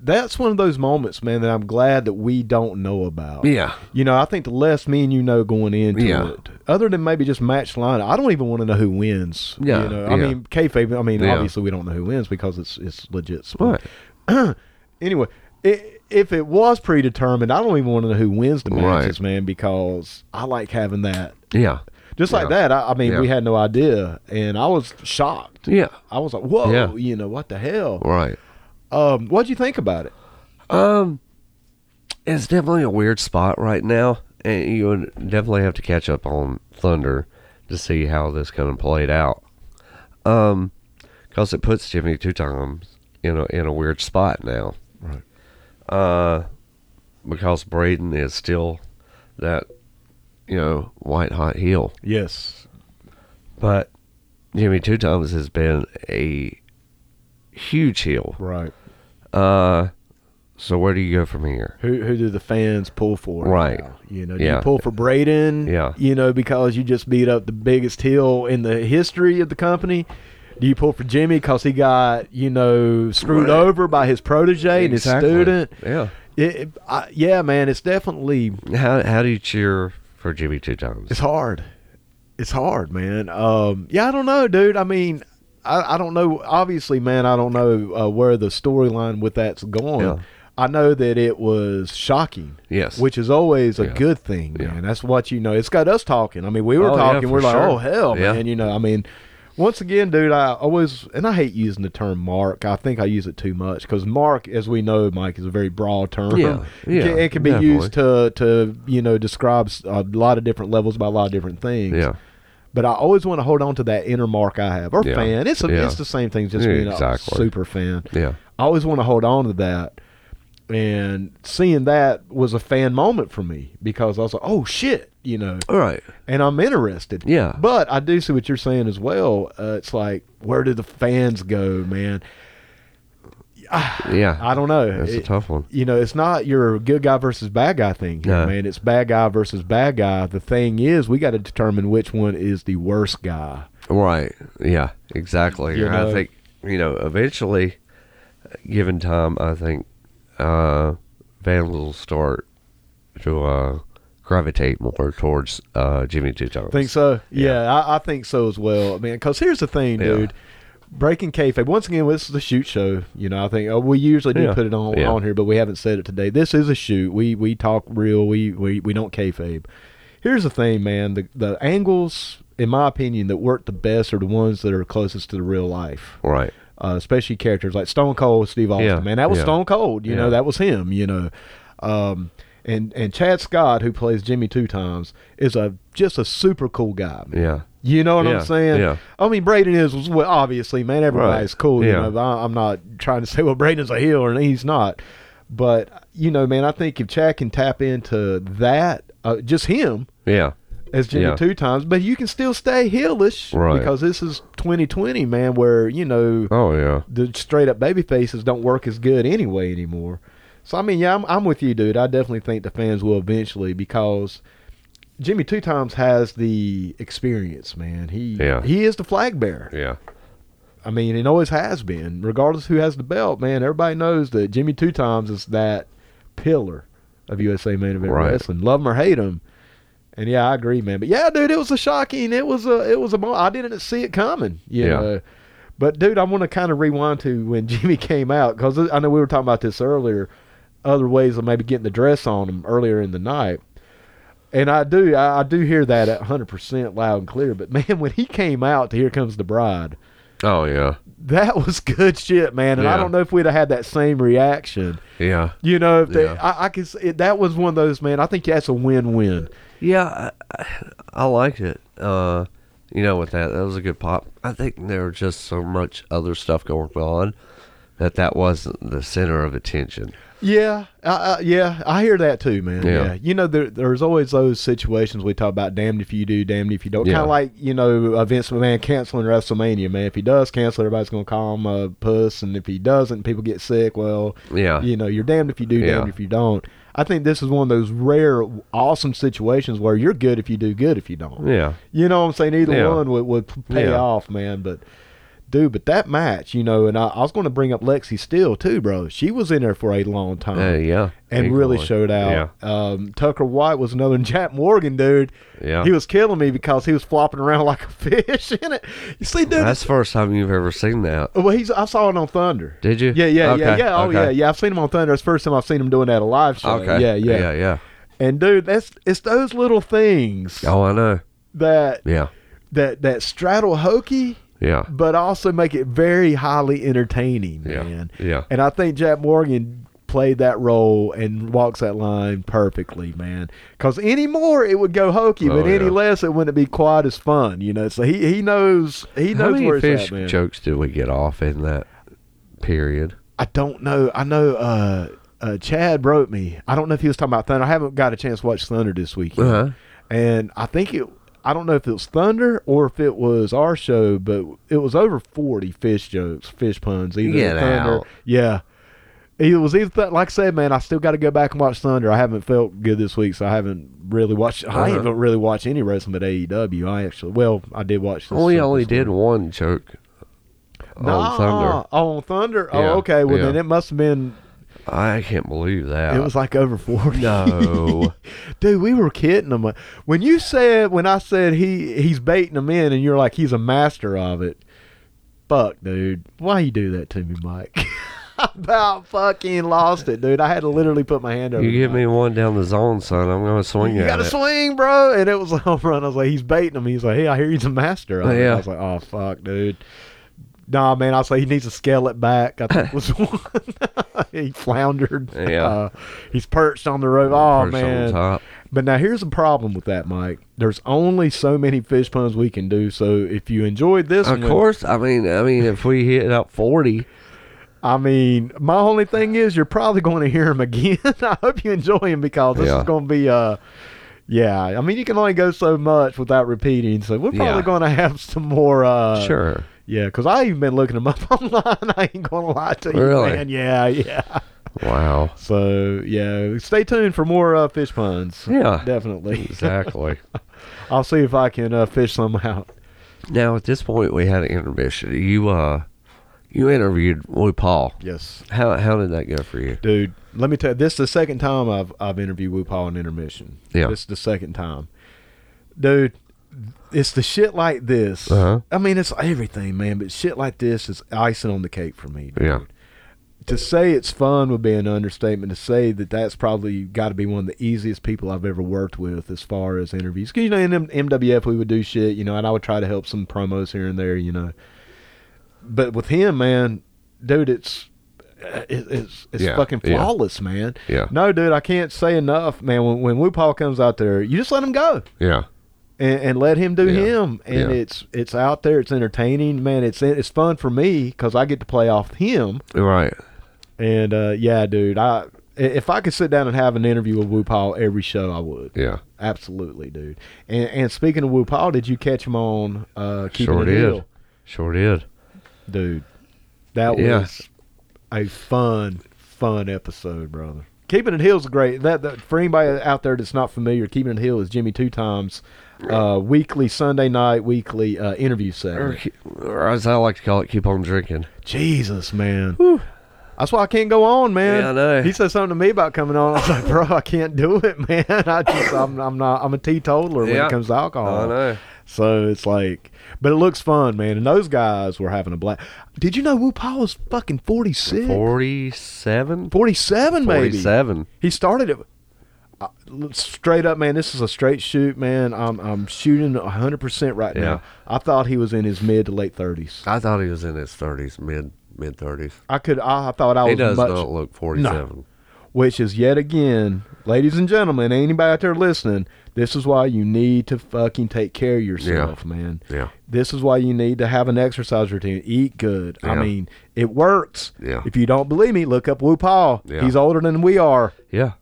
That's one of those moments, man, that I'm glad that we don't know about. Yeah. You know, I think the less me and you know going into Yeah. it, other than maybe just match line, I don't even want to know who wins. Yeah, You know, I yeah. mean, kayfabe. I mean, Yeah. obviously we don't know who wins because it's it's legit. sport. Right. Anyway, i if it was predetermined, I don't even want to know who wins the Right. matches, man, because I like having that. Yeah. Just like that, I, I mean, Yeah. we had no idea, and I was shocked. Yeah. I was like, "Whoa!" Yeah. You know what the hell? Right. Um, what do you think about it? Um, it's definitely a weird spot right now, and you would definitely have to catch up on Thunder to see how this kind of played out. Um, because it puts Jimmy two times in a in a weird spot now. Right. Uh, because Braden is still that, you know, white hot heel, Yes. but Jimmy two times has been a huge heel. Right. Uh, so where do you go from here? Who who do the fans pull for? Right. now? You know, do Yeah. you pull for Braden? Yeah. You know, because you just beat up the biggest heel in the history of the company. Do you pull for Jimmy because he got you know screwed Right. over by his protege and his student? Yeah. It, it- I, yeah, man, it's definitely How how do you cheer for Jimmy two times? it's hard. It's hard, man. Um, yeah, I don't know, dude. I mean, I, I don't know. Obviously, man, I don't know uh, where the storyline with that's going. Yeah. I know that it was shocking. Yes. which is always a Yeah. good thing, Yeah. man. That's what you know. It's got us talking. I mean, we were Oh, talking. for we're like, oh hell, Yeah. man. You know, I mean, once again, dude, I always and I hate using the term mark. I think I use it too much because mark, as we know, Mike, is a very broad term. Yeah, It yeah, can- it can be definitely. used to to you know describe a lot of different levels by a lot of different things. yeah. But I always want to hold on to that inner mark I have or Yeah. fan. It's a, Yeah. it's the same thing, as just being exactly. a super fan. Yeah. I always want to hold on to that. And seeing that was a fan moment for me because I was like, oh shit, you know, All right. and I'm interested. Yeah. But I do see what you're saying as well. Uh, it's like, where do the fans go, man? Yeah. I don't know. That's a tough one. you know, it's not your good guy versus bad guy thing here, No. man. It's bad guy versus bad guy. The thing is, we got to determine which one is the worst guy. Right. Yeah. Exactly. You know- I think you know eventually, given time, I think uh, will start to uh, gravitate more towards uh, Jimmy Two Times. Think so? Yeah. Yeah, I, I think so as well. I mean, because here's the thing, Yeah. dude. Breaking kayfabe. Once again, this is a shoot show. You know, I think oh, we usually do Yeah. put it on on here, but we haven't said it today. This is a shoot. We we talk real. We we, we don't kayfabe. Here's the thing, man. The the angles, in my opinion, that work the best are the ones that are closest to the real life. Right. Uh, especially characters like Stone Cold, Steve Austin. Yeah, Man, that was yeah. Stone Cold. You know, that was him. You know, um, and and Chad Scott, who plays Jimmy two times, is a just a super cool guy. Man. Yeah. You know what Yeah, I'm saying? yeah. I mean, Braden is well, obviously, man. Everybody's Right, cool. You yeah. know, I, I'm not trying to say well, Braden's a heel and he's not. But you know, man, I think if Chad can tap into that, uh, just him Yeah. As Jimmy Yeah. two times, but you can still stay heelish Right. because this is 2020, man, where you know Oh yeah. the straight up baby faces don't work as good anyway anymore. So I mean, yeah, I'm, I'm with you, dude. I definitely think the fans will eventually because Jimmy Two Times has the experience, man. He Yeah. he is the flag bearer. Yeah. I mean, it always has been, regardless who has the belt, man. Everybody knows that Jimmy Two Times is that pillar of USA main event Right. wrestling. Love him or hate him. And yeah, I agree, man. But yeah, dude, it was a shocking. It was a. It was a. I didn't see it coming. You Yeah. know. But dude, I want to kind of rewind to when Jimmy came out because I know we were talking about this earlier. Other ways of maybe getting the dress on him earlier in the night. And I do, I, I do hear that at 100% loud and clear. But man, when he came out to Here Comes the Bride, Oh yeah. that was good shit, man. And I don't know if we'd have had that same reaction. Yeah. You know, if they, Yeah. I, I could. It, that was one of those, man. I think that's a win-win. Yeah, I, I liked it. Uh, you know, with that, that was a good pop. I think there was just so much other stuff going on that that wasn't the center of attention. Yeah, uh, yeah, I hear that too, man. Yeah. Yeah, you know, there, there's always those situations we talk about. Damned if you do, damned if you don't. Kind of like you know, Vince McMahon canceling WrestleMania, man. If he does cancel, everybody's gonna call him a puss, and if he doesn't, people get sick. Well, Yeah, you know, you're damned if you do, Yeah. damned if you don't. I think this is one of those rare, awesome situations where you're good if you do, good if you don't. yeah, You know what I'm saying? Either Yeah. one would, would pay Yeah. off, man. But dude, but that match, you know, and I, I was going to bring up Lexi Steele too, bro. She was in there for a long time. uh, yeah, And really equally. showed out. Um, Tucker White was another. Jack Morgan, dude. Yeah, He was killing me because he was flopping around like a fish in it. You see, dude. That's the first time you've ever seen that. well, he's. I saw it on Thunder. Did you? Yeah, yeah, yeah, Okay, yeah. Oh, okay. yeah, yeah. I've seen him on Thunder. It's the first time I've seen him doing that at a live show. Okay. Yeah, yeah. yeah, yeah. And dude, that's it's those little things Oh, I know. that Yeah, that that straddle hokey yeah, but also make it very highly entertaining, man. yeah. And I think Jack Morgan played that role and walks that line perfectly, man. Because any more it would go hokey, Oh, but any yeah. less it wouldn't be quite as fun, you know. So he he knows he How knows many where it's fish at, man. jokes did we get off in that period? I don't know. I know uh, uh, Chad wrote me. I don't know if he was talking about Thunder. I haven't got a chance to watch Thunder this weekend, Uh-huh. and I think it. I don't know if it was Thunder or if it was our show, but it was over forty fish jokes, fish puns. Either Get Thunder, out. yeah. It was either th- like I said, man. I still got to go back and watch Thunder. I haven't felt good this week, so I haven't really watched. I Uh-huh. haven't really watched any wrestling but AEW. I actually, well, I did watch. This Well, we this only week. did one joke on Thunder. Oh, on Thunder. Oh, okay. Well, yeah. then it must have been I can't believe that. It was like over forty. No. dude, we were kidding them. When you said, when I said he he's baiting them in, and you're like he's a master of it. Fuck, dude, why you do that to me, Mike? About fucking lost it, dude. I had to literally put my hand over. you give me one down the zone, son. I'm gonna swing You got to it. swing, bro. And it was a home run. I was like, he's baiting him. He's like, hey, I hear he's a master. Of it. Yeah. I was like, oh fuck, dude. Nah, man. I like, he needs to scale it back. I think was one. he floundered. Yeah. Uh, he's perched on the rope. Oh Perched man. But now here's the problem with that, Mike. There's only so many fish puns we can do. So if you enjoyed this, Of one, course, I mean, I mean, if we hit up forty, I mean, my only thing is you're probably going to hear him again. I hope you enjoy him because this Yeah. is going to be uh yeah, I mean you can only go so much without repeating. So we're probably Yeah. going to have some more uh sure. Yeah, because I even been looking them up online. I ain't going to lie to you, Really? man. Yeah, yeah. Wow. So yeah, stay tuned for more uh, fish puns. Yeah. definitely. Exactly. I'll see if I can uh, fish some out. now at this point, we had an intermission. You uh, you interviewed Wu Paul. Yes, How how did that go for you? dude. Let me tell you, this is the second time I've I've interviewed Wu Paul in intermission. Yeah. this is the second time, dude. It's the shit like this. Uh-huh. I mean, it's everything, man. But shit like this is icing on the cake for me. Dude. Yeah. To say it's fun would be an understatement. To say that that's probably got to be one of the easiest people I've ever worked with as far as interviews. Because you know, in M- MWF we would do shit, you know, and I would try to help some promos here and there, you know. But with him, man, dude, it's uh, it's it's Yeah, fucking yeah. flawless, man. Yeah. No, dude, I can't say enough, man. When when Wu Paul comes out there, you just let him go Yeah. And, and let him do Yeah. him, and Yeah. it's it's out there, it's entertaining, man. It's it's fun for me because I get to play off him, Right. and uh, yeah, dude, I if I could sit down and have an interview with Wu Paul every show, I would. Yeah. Absolutely, dude. And and speaking of Wu Paul, did you catch him on uh, Keeping Sure It did. Real? Sure did. dude? That Yeah. was a fun, fun episode, brother. Keeping It Hill is great. That, that for anybody out there that's not familiar, Keeping It Hill is Jimmy Two Times uh, weekly Sunday night weekly uh, interview Or, segment. ke- or as I like to call it, keep on drinking. Jesus, man. That's why I can't go on, man. Yeah, I know. He said something to me about coming on. I was like, bro, I can't do it, man. I just, I'm, I'm not, I'm a teetotaler when Yeah. it comes to alcohol. I know. So it's like, but it looks fun, man. And those guys were having a blast. Did you know Wu Paul was fucking 46? 47? 47, maybe. 47. He started it. Uh, straight up, man. This is a straight shoot, man. I'm I'm shooting 100 percent right Yeah. now. I thought he was in his mid to late 30s. I thought he was in his 30s, mid mid 30s. I could. I, I thought I was He does much. not look 47. which is yet again, ladies and gentlemen, anybody out there listening, this is why you need to fucking take care of yourself, man. Yeah. This is why you need to have an exercise routine. Eat good. I mean, it works. Yeah. If you don't believe me, look up Wu Paul. Yeah. He's older than we are, Yeah.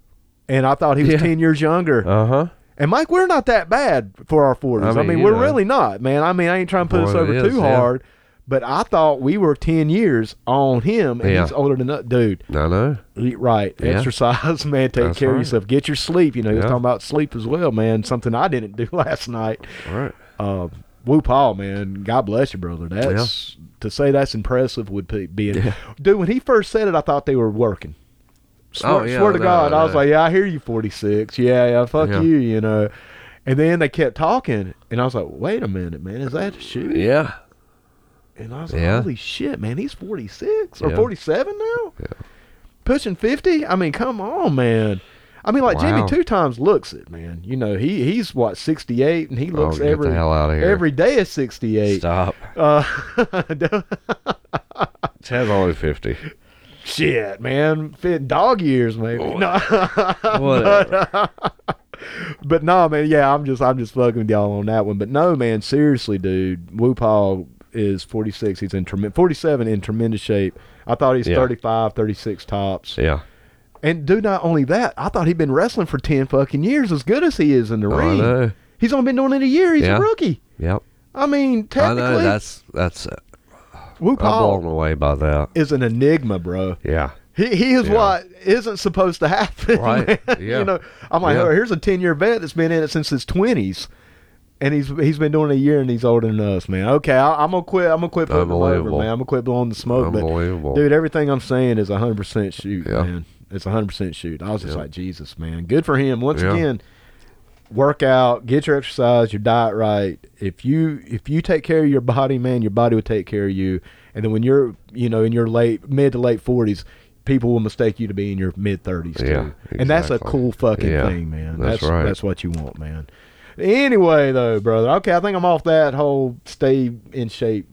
And I thought he was Yeah. ten years younger. Uh huh. And Mike, we're not that bad for our forties. I I mean, mean, we're know. really not, man. I mean, I ain't trying to put us over it too is, yeah. hard, but I thought we were ten years on him, and Yeah. he's older than that dude. I know. Eat right, Yeah. exercise, man. Take That's care of yourself. Get your sleep. You know, he was talking about sleep as well, man. Something I didn't do last night. All right. Uh, Wu Paul, man. God bless you, brother. That's to say that's impressive would be, be Yeah. dude. When he first said it, I thought they were working. Swear, Oh, yeah, swear to no, God, I was no. like, yeah, I hear you, forty six. Yeah, yeah, fuck Yeah. you, you know. And then they kept talking, and I was like, wait a minute, man, is that a shoot? Yeah. And I was like, Yeah. holy shit, man, he's forty six or Yeah. forty seven now, Yeah. pushing fifty. I mean, come on, man. I mean, like Jimmy two times looks it, man. You know, he he's what sixty eight, and he Oh, looks get every the hell out of here. every day is sixty eight. Stop. Uh, Chad's only 50. Shit, man, fit dog years maybe. Oh. No, Whatever. but uh, no, man. Yeah, I'm just I'm just fucking with y'all on that one. But no, man, seriously, dude, Wu Paul is 46. He's in tremendous 47 in tremendous shape. I thought he's Yeah. 35, 36 tops. yeah. And dude, not only that, I thought he'd been wrestling for 10 fucking years. As good as he is in the Oh, I ring, know. he's only been doing it a year. He's Yeah. a rookie. Yep. I mean, I technically, know. That's, that's, Wu I'm blown away by that. is an enigma, bro. Yeah. He he is Yeah. what isn't supposed to happen. Right. man. Yeah. You know, I'm like, Yeah. oh, here's a ten year vet that's been in it since his twenties, and he's he's been doing it a year and he's older than us, man. Okay, I, I'm gonna quit. I'm gonna quit putting him over, Unbelievable. man. I'm gonna quit blowing the smoke. But Unbelievable. dude, everything I'm saying is 100 percent shoot, Yeah. man. It's 100 percent shoot. I was just Yeah. like, Jesus, man, good for him. Once Yeah. again, work out, get your exercise, your diet right. If you if you take care of your body, man, your body will take care of you. And then when you're you know in your late mid to late 40s, people will mistake you to be in your mid 30s too. Yeah, And that's a cool fucking Yeah, thing, man. that's That's right. That's what you want, man. Anyway, though, brother. Okay, I think I'm off that whole stay in shape,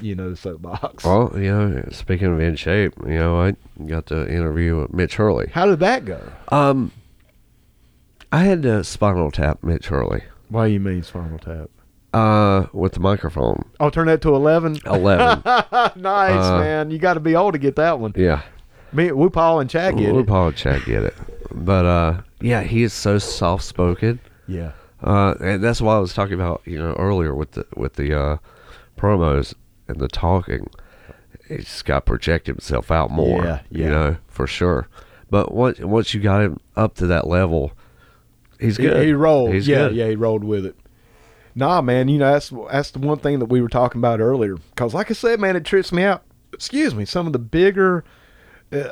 you know, soapbox. Well, you know, speaking of in shape, you know, I got to interview Mitch Hurley. How did that go? Um, I had to spinal tap Mitch Hurley Why you mean spinal tap? uh, with the microphone. I'll turn that to 11? 11. nice, Uh, man. You got to be old to get that one. yeah. Me, Wu Paul and Chad get We'll it. probably Chad get it. But, uh, yeah, he is so soft spoken. Yeah. Uh, and that's why I was talking about, you know, earlier with the, with the, uh, promos and the talking. He's got to project himself out more. Yeah, yeah. You know, for sure. But once, once you got him up to that level, he's He, good. he rolled. He's yeah, good. yeah, he rolled with it. Nah, man, you know that's that's the one thing that we were talking about earlier. Cause like I said, man, it trips me out. Excuse me, some of the bigger,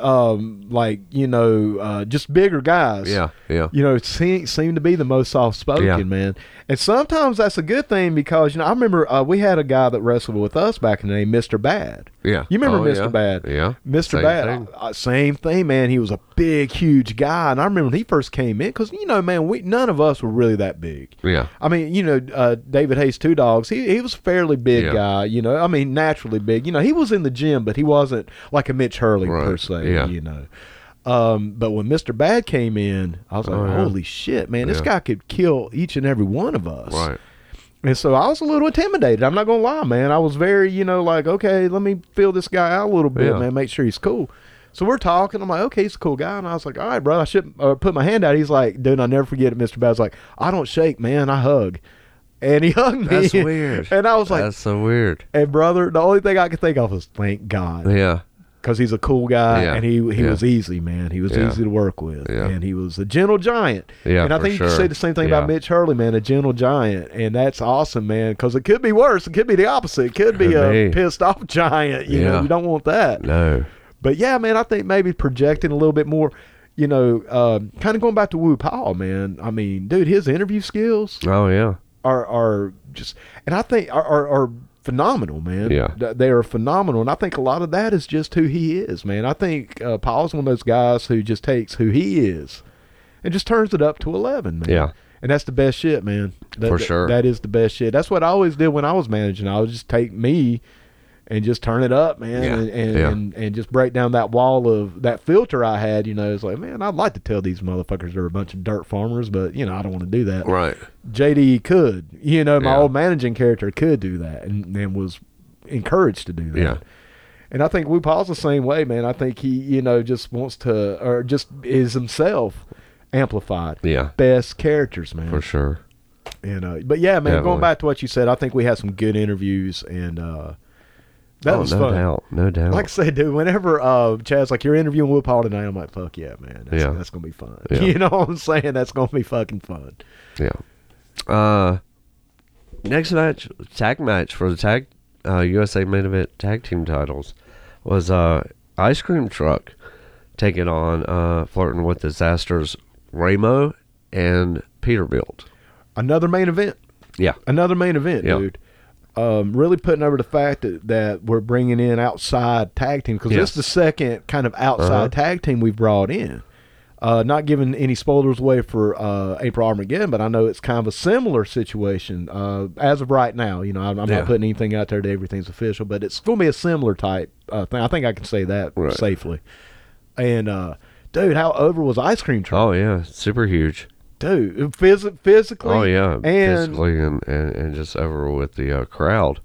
um, like you know, uh, just bigger guys. Yeah, yeah. You know, seem seem to be the most soft spoken, Yeah. man. And sometimes that's a good thing because you know I remember uh, we had a guy that wrestled with us back in the day, Mister Bad. Yeah. You remember Oh, Mr. yeah. Bad? Yeah. Mr. Bad, thing. uh, same thing, man. He was a big, huge guy, and I remember when he first came in because you know, man, we none of us were really that big. Yeah. I mean, you know, uh, David Hayes, two dogs. He he was a fairly big Yeah. guy. You know, I mean, naturally big. You know, he was in the gym, but he wasn't like a Mitch Hurley Right. Se. Yeah. You know. Um, but when Mr. Bad came in, I was like, Oh, yeah. "Holy shit, man! This guy could kill each and every one of us." Right. And so I was a little intimidated. I'm not gonna lie, man. I was very, you know, like, okay, let me feel this guy out a little bit, Yeah. man. Make sure he's cool. So we're talking. I'm like, okay, he's a cool guy. And I was like, all right, bro, I should uh, put my hand out. He's like, dude, I never forget it, Mr. Bad's like, I don't shake, man. I hug. And he hugged me. That's weird. And I was like, That's so weird. and brother, the only thing I could think of was thank God. Yeah. Because he's a cool guy Yeah. and he he Yeah. was easy, man. He was Yeah. easy to work with. And he was a gentle giant. Yeah, And I think you sure. could say the same thing about Mitch Hurley, man, a gentle giant. And that's awesome, man, because it could be worse. It could be the opposite. It could be a pissed off giant. You know, you don't want that. No. But yeah, man, I think maybe projecting a little bit more, you know, um, kind of going back to Wu Paul, man. I mean, dude, his interview skills Oh yeah. are are just, and I think are are, are phenomenal, man. Yeah. They are phenomenal, and I think a lot of that is just who he is, man. I think uh, Paul's one of those guys who just takes who he is and just turns it up to eleven, man. Yeah. And that's the best shit, man. That- For that- sure. That is the best shit. That's what I always did when I was managing. I would just take me and just turn it up, man, Yeah, and and, yeah. and and just break down that wall of that filter I had. You know, it's like, man, I'd like to tell these motherfuckers they're a bunch of dirt farmers, but you know, I don't want to do that. Right. JD could, you know, my Yeah. old managing character could do that, and, and was encouraged to do that. Yeah. And I think Wu Paul's the same way, man. I think he, you know, just wants to, or just is himself amplified. Yeah. Best characters, man. For sure. And uh, but yeah, man, Definitely. going back to what you said, I think we had some good interviews, and uh, that oh, was no fun. doubt. No doubt. Like I said, dude, whenever uh, Chad's like, you're interviewing Will Paul tonight, I'm like, fuck yeah, man. That's, Yeah. that's going to be fun. Yeah. You know what I'm saying? That's going to be fucking fun. Yeah. Uh, next match, tag match for the tag uh, USA main event tag team titles was uh, Ice Cream Truck taking on uh, flirting with disasters Ramo and Peterbilt. Another main event. Yeah. Another main event, Yeah. dude. Um, really putting over the fact that, that we're bringing in outside tag team because this is the second kind of outside Uh-huh. tag team we've brought in. Uh, not giving any spoilers away for uh, April Armageddon, but I know it's kind of a similar situation uh, as of right now. You know, I'm, I'm Yeah. not putting anything out there that everything's official, but it's going to be a similar type uh, thing. I think I can say that Right. safely. And uh, dude, how over was Ice Cream Truck? Oh yeah, super huge. Dude, phys- physically. Oh yeah, and physically and, and, and just over with the uh, crowd.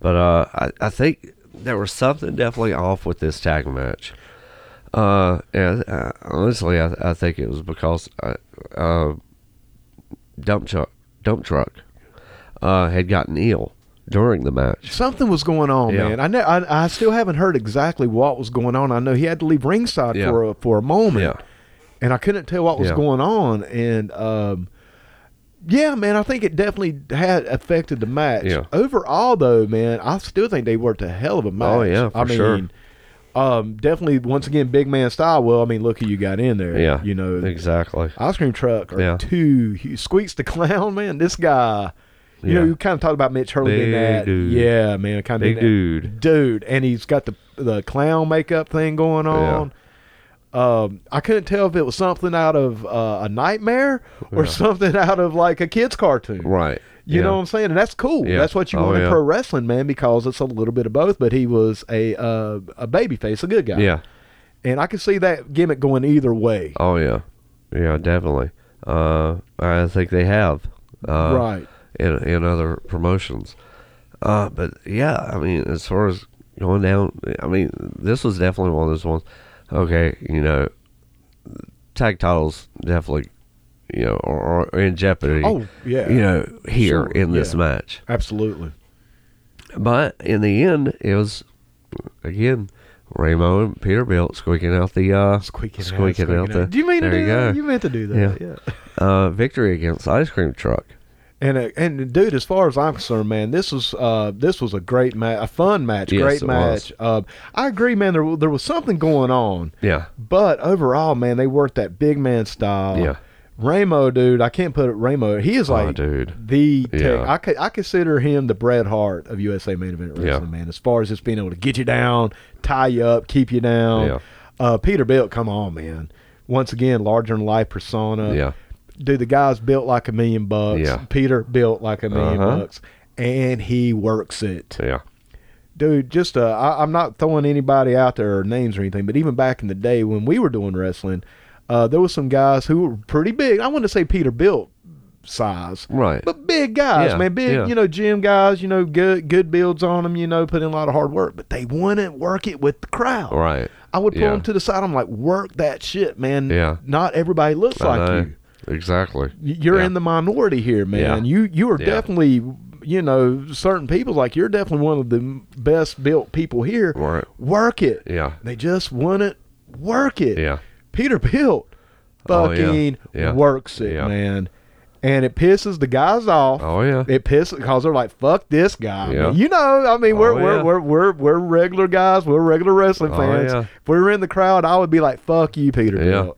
But uh, I I think there was something definitely off with this tag match. Uh, and uh, honestly, I I think it was because uh, uh dump truck dump truck uh had gotten ill during the match. Something was going on, Yeah. man. I know. I, I still haven't heard exactly what was going on. I know he had to leave ringside Yeah. for a, for a moment, Yeah, and I couldn't tell what was Yeah. going on. And um, yeah, man, I think it definitely had affected the match. Yeah. Overall, though, man, I still think they worked a hell of a match. Oh, yeah, for I mean, sure. Um, definitely, once again, big man style. Well, I mean, look who you got in there. yeah, you know, exactly. ice cream truck or Yeah. two. Squeaks the clown, man. This guy. You know, you kind of talked about Mitch Hurley in Big that. dude. Yeah, man, kind of Big dude. dude, and he's got the the clown makeup thing going on. Um, I couldn't tell if it was something out of uh, a nightmare or Yeah. something out of like a kids cartoon. Right. You yeah. know what I'm saying? And that's cool. Yeah. That's what you Oh, want in pro wrestling, man, because it's a little bit of both. But he was a uh, a baby face, a good guy. Yeah. And I can see that gimmick going either way. Oh yeah. Yeah, definitely. Uh, I think they have. Uh, right. in in other promotions. Uh, but yeah, I mean, as far as going down, I mean, this was definitely one of those ones. Okay, you know, tag titles definitely, you know, are, are in jeopardy. Oh, yeah. you know, here Sure, in this yeah. match. Absolutely. But in the end, it was again Ramo and Peterbilt squeaking out the uh, Squeaking, out, squeaking out the. Do you mean to do you that? go. You meant to do that. Yeah. yeah. uh, victory against Ice Cream Truck. And uh, and dude, as far as I'm concerned, man, this was uh this was a great match, a fun match, Yes, great match. Uh, I agree, man. There there was something going on, Yeah, but overall, man, they worked that big man style. yeah. Ramo, dude, I can't put it. Ramo, he is Oh, like dude. the. Tech, Yeah. I I consider him the Bret Hart of USA main event wrestling, Yeah. man. As far as just being able to get you down, tie you up, keep you down. Yeah. Uh, Peter Bilt, come on, man. Once again, larger than life persona Yeah. Dude, the guy's built like a million bucks. Yeah. Peter built like a 1000000 Uh-huh. bucks, and he works it, Yeah. dude. Just uh, I, I'm not throwing anybody out there or names or anything, but even back in the day when we were doing wrestling, uh, there was some guys who were pretty big. I wouldn't say Peter Bilt size, Right. but big guys, Yeah, man, big, yeah. you know, gym guys, you know, good good builds on them, you know, put in a lot of hard work, but they wouldn't work it with the crowd. Right. I would pull Yeah. them to the side. I'm like, work that shit, man. Yeah. Not everybody looks I like know. you. Exactly. You're Yeah. in the minority here, man. Yeah. You you are Yeah. definitely, you know, certain people like you're definitely one of the best built people here. Right. Work it. Yeah. They just want it. Work it. Yeah. Peter Bilt Oh, fucking Yeah. works it, man. And it pisses the guys off. Oh yeah. It pisses because they're like, "Fuck this guy." Yeah. You know, I mean, we're, Oh, we're, we're we're we're regular guys. We're regular wrestling Oh, fans. yeah. If we were in the crowd, I would be like, "Fuck you, Peter."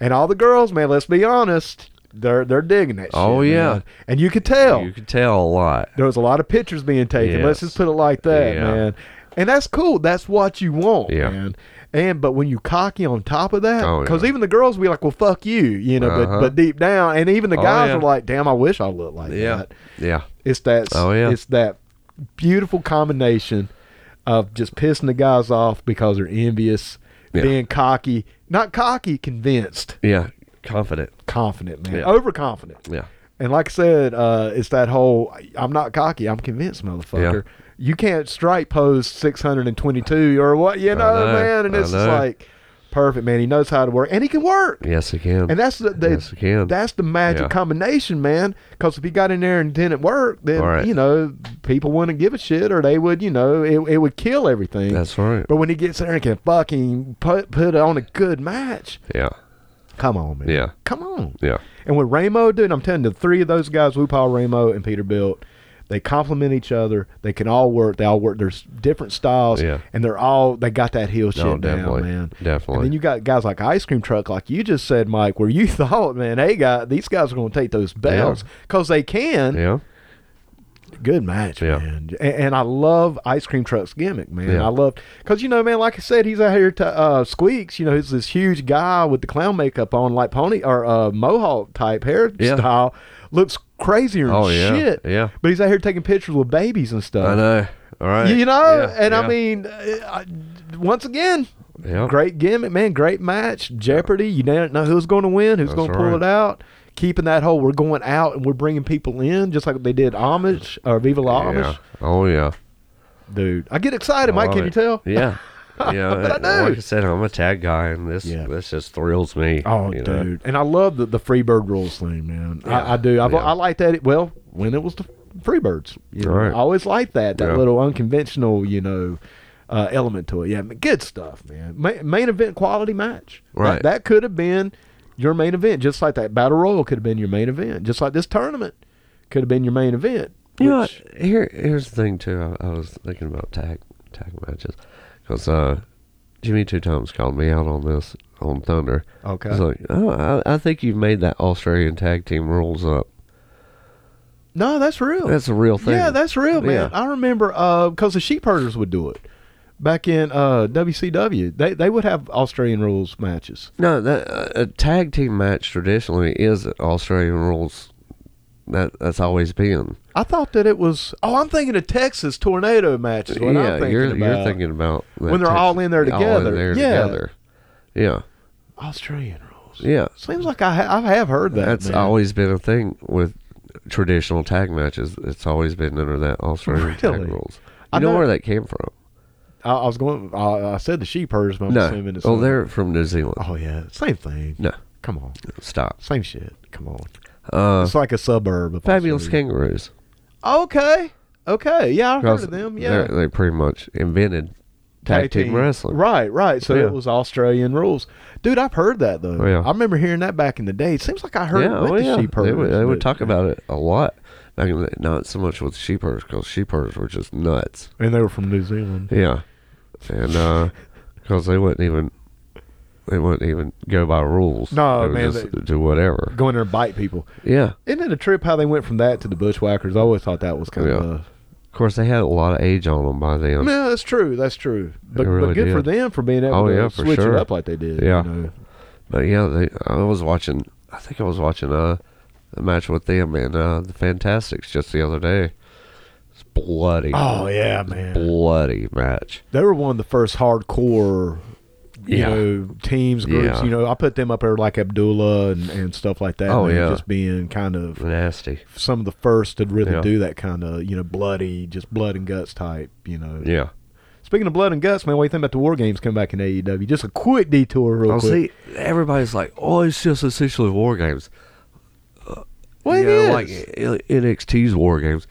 And all the girls, man. Let's be honest, they're they're digging it. Oh, shit, yeah. man. and you could tell You could tell a lot. there was a lot of pictures being taken. Let's just put it like that, Yeah. man. And that's cool. That's what you want, Yeah. man. And but when you cocky on top of that, Oh, because yeah. even the girls will be like, "Well, fuck you," you know. Uh-huh. But but deep down, and even the Oh, guys yeah. are like, "Damn, I wish I looked like Yeah. that." Yeah. It's that. Oh, yeah. It's that beautiful combination of just pissing the guys off because they're envious, Yeah. being cocky, not cocky, convinced, Yeah, confident. confident, man, Yeah. overconfident. Yeah, And like I said, uh, it's that whole I'm not cocky, I'm convinced, motherfucker. You can't strike post 622 or what, you know, know, man. And it's like perfect, man. He knows how to work, and he can work. yes, he can. And that's the, the yes, he can. that's the magic Yeah. combination, man. Because if he got in there and didn't work, then Right. you know people wouldn't give a shit, or they would, you know, it, it would kill everything. That's right. but when he gets there and can fucking put put on a good match, Yeah, come on, man. Yeah. come on. yeah, And with Ramo, dude, I'm telling you, the three of those guys, Wu Paul, Ramo, and Peter Peterbilt, they complement each other. They can all work. They all work. There's different styles, Yeah. and they're all they got that heel shit No, down, man. Definitely. And then you got guys like Ice Cream Truck, like you just said, Mike, where you thought, man, hey, guy, these guys are going to take those belts because they can. yeah, Good match, Yeah. man. And, and I love Ice Cream Truck's gimmick, man. Yeah. I love because you know, man, like I said, he's out here to uh, Squeaks. You know, he's this huge guy with the clown makeup on, like pony or uh, mohawk type hairstyle. Looks crazier than Oh, yeah. shit. Yeah. But he's out here taking pictures with babies and stuff. I know. All right. You know, Yeah, and yeah, I mean, uh, I, once again, great gimmick, man. Great match. Jeopardy. You don't know who's going to win, who's going to pull it out. Keeping that whole, we're going out and we're bringing people in, just like they did Amish or Viva La Amish. Oh yeah. Dude, I get excited, I Mike. Can you tell? Yeah. Yeah. But I do. Like I said, I'm a tag guy, and this Yeah. this just thrills me. Oh, you know? dude, and I love the the Freebird rules thing, man. Yeah. I, I do. I've, Yeah. I like that. Well, when it was the Freebirds, you know, Right. I always liked that that little unconventional, you know, uh, element to it. Yeah, good stuff, man. Ma- main event quality match. Right. That, could have been your main event, just like that battle royal could have been your main event, just like this tournament could have been your main event. You know, which- what? here here's the thing too. I, I was thinking about tag tag matches because uh, Jimmy two times called me out on this on Thunder. Okay. He's like, oh, I, I think you've made that Australian tag team rules up. no, that's real. That's a real thing. Yeah, that's real, man. Yeah. I remember because the sheep herders would do it back in uh, WCW. They they would have Australian rules matches. no. That uh, a tag team match traditionally is an Australian rules. That that's always been. I thought that it was. Oh, I'm thinking of Texas tornado matches. What yeah, I'm thinking you're about. you're thinking about When they're all in there all together. there Yeah. together. Yeah, Australian rules. yeah. Seems like I ha- I have heard that. That's man. always been a thing with traditional tag matches. It's always been under that Australian Really? tag rules. You I know, know- where that came from? I, I was going. I, I said the sheep herders. But I'm no. assuming it's Oh, they're from New Zealand. Oh yeah, same thing. No, Come on, stop. same shit. Come on. Uh, it's like a suburb. Of Fabulous. Kangaroos. Okay. Okay. Yeah, I've heard of them. Yeah. they're- pretty much invented tag, team, wrestling. Right, right. So Yeah. it was Australian rules. Dude, I've heard that though. Oh, yeah. I remember hearing that back in the day. It seems like I heard yeah, it with oh, the yeah. sheep They would, they would talk about it a lot. Back in the, not so much with sheep herders because sheep herders were just nuts. And they were from New Zealand. Yeah, and because they wouldn't even they wouldn't even go by rules. No, they man, just they- do whatever. Go in there and bite people. Yeah, Isn't it a trip how they went from that to the bushwhackers? I always thought that was kind Yeah. of. of course they had a lot of age on them by then. Yeah, that's true. That's true. But, really but good for them for being able Oh, to yeah, switch sure. it up like they did. Yeah. You know? But yeah, they, I was watching. I think I was watching uh, a match with them and uh, the Fantastics just the other day. It's bloody. Oh yeah, man. bloody match. They were one of the first hardcore, you Yeah. know, teams groups. Yeah. You know, I put them up there like Abdullah and, and stuff like that. Oh, man, yeah. just being kind of Nasty. some of the first to really Yeah. do that kind of you know bloody, just blood and guts type. You know. Yeah. Speaking of blood and guts, man, what do you think about the war games coming back in AEW? Just a quick detour, real Oh, quick. see, everybody's like, "Oh, it's just essentially war games." Uh, well, you it know, is. like NXT's war games.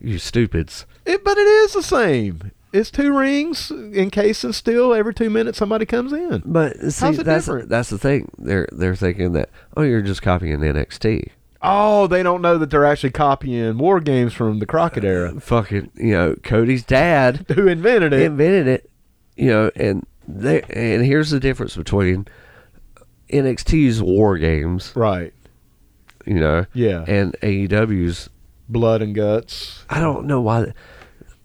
You stupids. It, but it is the same. It's two rings encasing steel. Every two minutes, somebody comes in. But see, How's it that's different? that's the thing. They're they're thinking that oh, you're just copying NXT. Oh, they don't know that they're actually copying war games from the Crockett era. Uh, fucking, you know, Cody's dad Who invented it? invented it. You know, and they and here's the difference between NXT's war games, right. you know, Yeah. and AEW's. Blood and guts. I don't know why.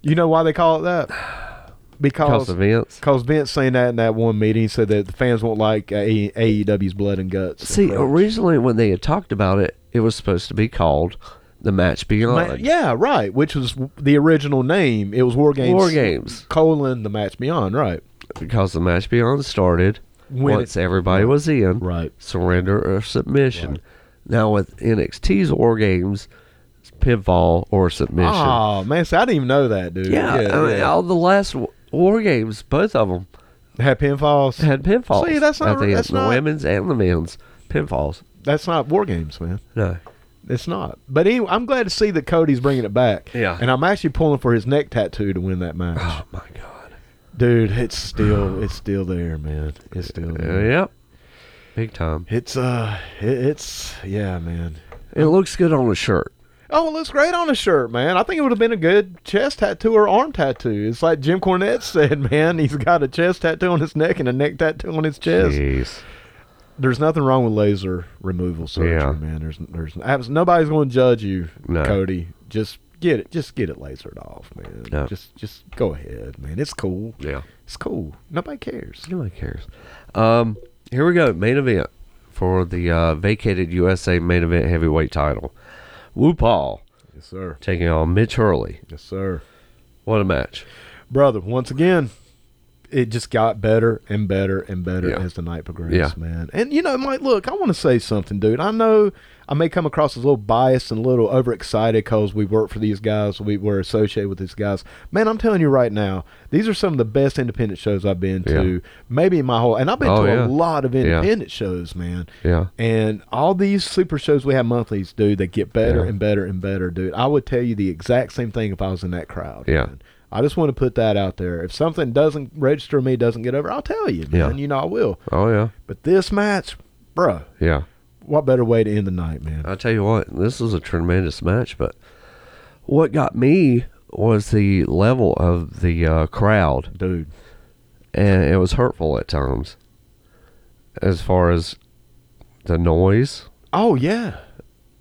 You know why they call it that? Because Because of Vince. because Vince saying that in that one meeting said that the fans won't like AEW's blood and guts. See, approach. originally when they had talked about it, it was supposed to be called the match beyond. Ma- yeah, right. Which was the original name. It was War Games. War Games. colon the match beyond. Right. Because the match beyond started When once it- everybody was in. Right. Surrender or submission. Right. Now with NXT's War Games, pinfall or submission. Oh man, see, I didn't even know that, dude. yeah, I mean, all the last War Games, both of them Had pinfalls. had pinfalls. See, that's not- that's the not- women's and the men's pinfalls. That's not War Games, man. No. It's not. But anyway, I'm glad to see that Cody's bringing it back. Yeah. And I'm actually pulling for his neck tattoo to win that match. Oh my God. Dude, it's still it's still there, man. It's still Uh, there. yep. Big time. It's uh it, it's yeah, man. It looks good on a shirt. Oh, it looks great on a shirt, man. I think it would have been a good chest tattoo or arm tattoo. It's like Jim Cornette said, man. He's got a chest tattoo on his neck and a neck tattoo on his chest. Jeez. There's nothing wrong with laser removal surgery, Yeah. man. There's there's nobody's going to judge you, No. Cody. Just get it. Just get it lasered off, man. No. Just just go ahead, man. It's cool. Yeah. It's cool. Nobody cares. Nobody cares. Um, here we go. Main event for the uh, vacated USA main event heavyweight title. Wu Paul Yes, sir. taking on Mitch Hurley. Yes, sir. What a match. brother once again it just got better and better and better Yeah. as the night progressed Yeah. man and you know mike look i want to say something dude i know i may come across as a little biased and a little overexcited because we work for these guys we were associated with these guys man i'm telling you right now these are some of the best independent shows i've been to maybe in my whole and i've been Oh, to yeah. a lot of Yeah. independent shows man Yeah. and all these super shows we have monthlies, dude, they get better Yeah. and better and better, dude. I would tell you the exact same thing if I was in that crowd. Yeah. man. I just want to put that out there. If something doesn't register me, doesn't get over, I'll tell you, Yeah. man. You know I will. Oh yeah. But this match, bruh, Yeah. what better way to end the night, man? I tell you what, this was a tremendous match. But what got me was the level of the uh, crowd, Dude. and it was hurtful at times. As far as the noise, Oh yeah.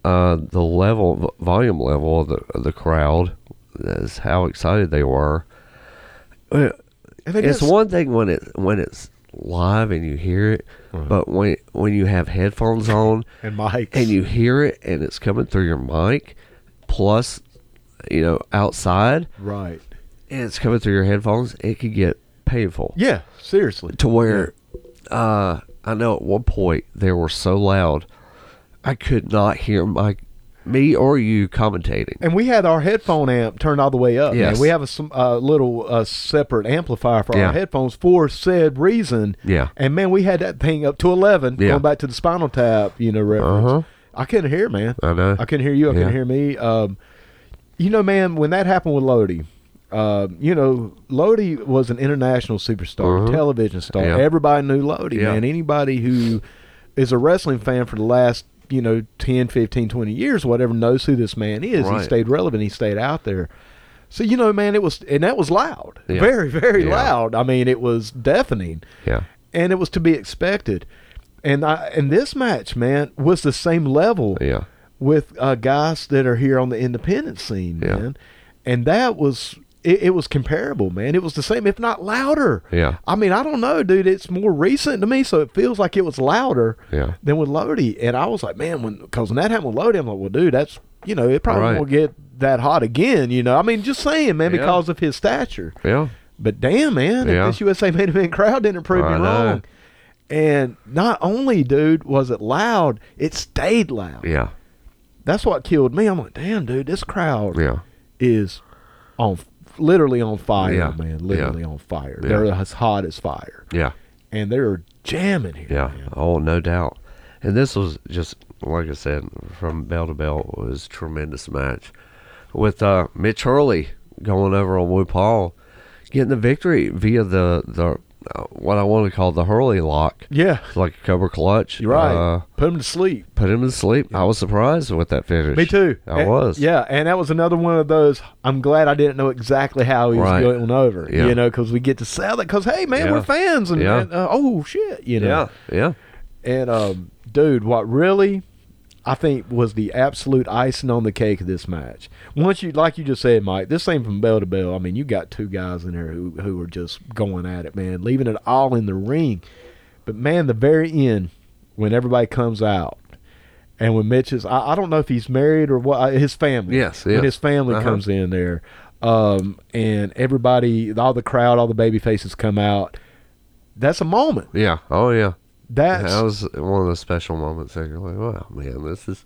uh, the level, volume level of the of the crowd, is how excited they were. It's one thing when it when it's live and you hear it, Right. but when when you have headphones on and Mike and you hear it and it's coming through your mic, plus, you know, outside right. and it's coming through your headphones, it could get painful Yeah, seriously. to where, uh, I know at one point they were so loud, I could not hear my me or you commentating. And we had our headphone amp turned all the way up. Yes. Man. We have a uh, little uh, separate amplifier for Yeah. our headphones for said reason. Yeah. And man, we had that thing up to eleven. Yeah. Going back to the Spinal Tap, you know, reference. Uh-huh. I couldn't hear, man. I know. I couldn't hear you. I Yeah. couldn't hear me. Um, you know, man, when that happened with Lodi, uh, you know, Lodi was an international superstar, Mhm. television star. Everybody knew Lodi, man. Anybody who is a wrestling fan for the last, you know, 10, 15, 20 years, whatever, knows who this man is. He stayed relevant. He stayed out there. So, you know, man, it was, and that was loud. Yeah. Very, very Yeah. loud. I mean, it was deafening Yeah. and it was to be expected. And I, and this match, man, was the same level Yeah. with uh, guys that are here on the independent scene, Yeah. man. And that was it, it was comparable, man. It was the same, if not louder. Yeah. I mean, I don't know, dude. It's more recent to me, so it feels like it was louder Yeah. than with Lodi. And I was like, man, when because when that happened with Lodi, I'm like, well, dude, that's you know, it probably Right. won't get that hot again. You know, I mean, just saying, man, Yeah. because of his stature. Yeah. But damn, man, Yeah. if this USA main event crowd didn't prove me wrong. And not only, dude, was it loud, it stayed loud. Yeah. That's what killed me. I'm like, damn, dude, this crowd Yeah. is on literally on fire, Yeah. man. Literally on fire. Yeah. They're as hot as fire, Yeah. and they're jamming here. Yeah. man. Oh, no doubt. And this was just like I said, from bell to bell was a tremendous match with uh, Mitch Hurley going over on Wu Paul, getting the victory via the the what I want to call the Hurley lock, Yeah, like a Cobra Clutch. you're right. Uh, Put him to sleep. put him to sleep. I was surprised with that finish. Me too. I And- was. Yeah, and that was another one of those. I'm glad I didn't know exactly how he was Right. going over. Yeah. You know, because we get to sell it. Because hey, man, Yeah. we're fans, and, Yeah. and, uh, oh shit, you know. Yeah. Yeah. And um, dude, what really I think was the absolute icing on the cake of this match. Once you, like you just said, Mike, this thing from bell to bell. I mean, you got two guys in there who who were just going at it, man, leaving it all in the ring. But man, the very end, when everybody comes out, And when Mitch is, I, I don't know if he's married or what, uh, his family. Yes, When his family Uh-huh. comes in there, um, and everybody, all the crowd, all the baby faces come out. That's a moment. Yeah. Oh yeah. That's that was one of the special moments. That you're like, wow, man, this is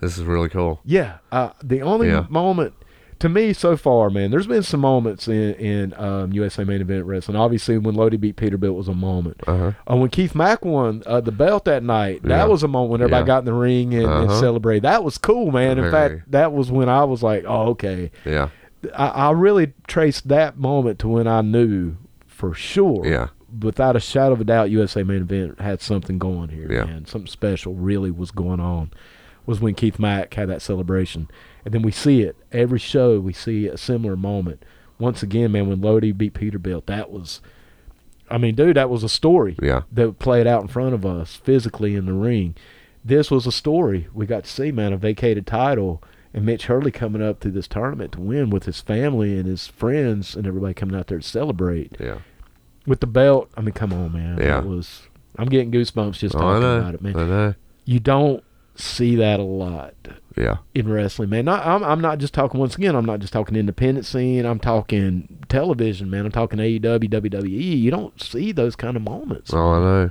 this is really cool. Yeah, uh, the only Yeah. moment to me so far, man. There's been some moments in in um, USA Main Event Wrestling. Obviously, when Lodi beat Peter Bilt was a moment. Uh huh. Uh, when Keith Mack won uh, the belt that night, that Yeah. was a moment when everybody Yeah. got in the ring and, and Uh-huh. celebrated. That was cool, man. In Very. fact, that was when I was like, oh, okay. Yeah. I, I really traced that moment to when I knew for sure. Yeah. Without a shadow of a doubt, USA Main Event had something going here, Yeah. man. Something special really was going on. Was when Keith Mack had that celebration, and then we see it every show. We see a similar moment. Once again, man, when Lodi beat Peter Bilt, that was, I mean, dude, that was a story Yeah. that played out in front of us physically in the ring. This was a story we got to see, man, a vacated title, and Mitch Hurley coming up to this tournament to win with his family and his friends and everybody coming out there to celebrate Yeah. With the belt. I mean, come on, man. Yeah. It was. I'm getting goosebumps just Oh, talking know. about it, man. I know. You don't see that a lot Yeah. in wrestling, man. Not, I'm, I'm not just talking once again. I'm not just talking independent scene. I'm talking television, man. I'm talking AEW, WWE. You don't see those kind of moments, Oh, I know.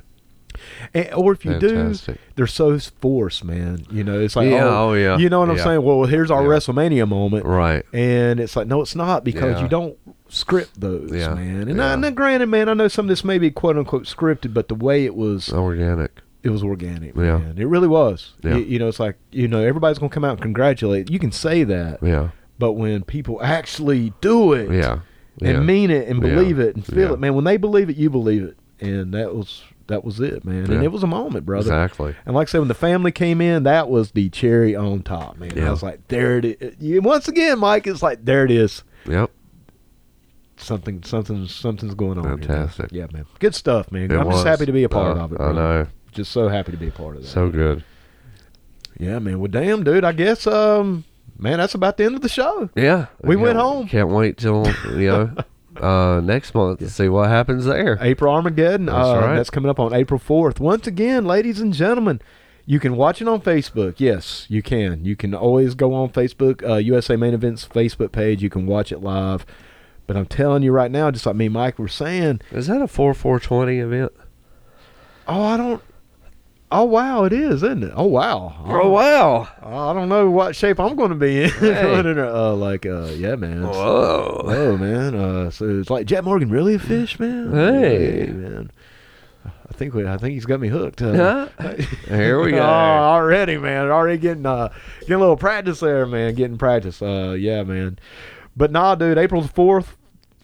And- or if you Fantastic. do, they're so forced, man. You know, it's like, Yeah, oh, oh, yeah. you know what I'm saying? Well, here's our Yeah. WrestleMania moment, Right. and it's like, no, it's not because Yeah. you don't script those, Yeah, man. And, yeah. I, and granted, man, I know some of this may be quote unquote scripted, but the way it was, Organic. it was organic, Yeah. man. It really was. Yeah. You, you know, it's like you know, everybody's gonna come out and congratulate. You can say that, Yeah. but when people actually do it, Yeah. and mean it and Yeah. believe it and feel Yeah. it, man. When they believe it, you believe it, and that was that was it, man. And it was a moment, brother. Exactly. And like I said, when the family came in, that was the cherry on top, man. I was like, there it is. Once again, Mike, it's like there it is. Yep. Something, something, something's going on. here, man. Fantastic. yeah, man. Good stuff, man. It I'm was. just happy to be a part Uh, of it. I brother. know. Just so happy to be a part of that. So good. yeah, man. Well, damn, dude. I guess, um, man, that's about the end of the show. Yeah. We went home. Can't wait till you know uh, next month to see what happens there. April Armageddon. That's uh, right. That's coming up on April 4th. Once again, ladies and gentlemen, you can watch it on Facebook. Yes, you can. You can always go on Facebook, uh, USA Main Events Facebook page. You can watch it live. But I'm telling you right now, just like me and Mike were saying, Is that a four four twenty event? oh, I don't. Oh wow, it is, isn't it? Oh wow. Oh wow! I don't know what shape I'm going to be in. Hey. uh, like, uh, yeah, man. Whoa! Oh man, uh, so it's like Jet Morgan, really a fish, man? Hey. man. I think we, I think he's got me hooked. Uh, Huh? Here we go. Oh, already, man. Already getting uh getting a little practice there, man. Getting practice. Uh, yeah, man. But nah, dude. April fourth,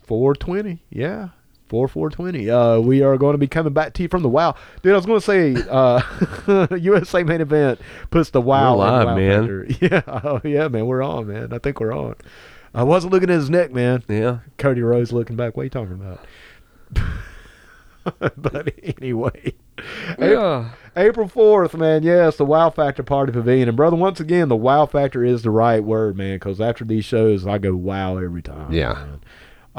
four twenty. Yeah. Four four twenty. Uh, we are going to be coming back to you from the Wow, dude. I was going to say, uh, USA main event puts the Wow We're live, Wow man. Factor. Yeah, oh yeah, man. We're on, man. I think we're on. I wasn't looking at his neck, man. Yeah. Cody Rhodes looking back. What are you talking about? but anyway, Yeah. April fourth, man. Yes, the Wow Factor Party Pavilion, and brother, once again, the Wow Factor is the right word, man. Because after these shows, I go wow every time. Yeah. man.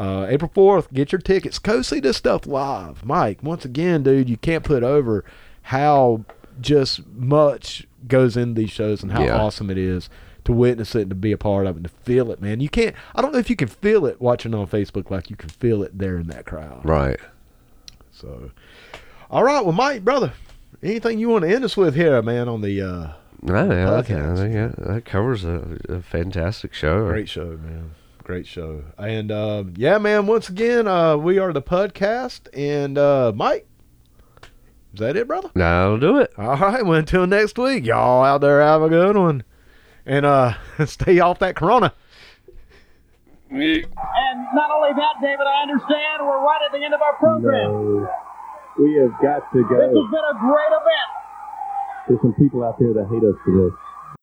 Uh, April fourth, get your tickets. Go see this stuff live, Mike. Once again, dude, you can't put over how just much goes in these shows and how Yeah. awesome it is to witness it and to be a part of it and to feel it, man. You can't. I don't know if you can feel it watching on Facebook like you can feel it there in that crowd. Right. So, all right, well, Mike, brother, anything you want to end us with here, man, on the uh, yeah, I I think that, that covers a, a fantastic show. great show, man, great show, and um, yeah, man, once again, uh, we are the podcast, and uh, Mike, is that it, brother? That'll do it. All right, well, until next week, y'all out there have a good one, and uh, stay off that Corona. And not only that, David, I understand we're right at the end of our program. No, we have got to go. This has been a great event. There's some people out there that hate us for this.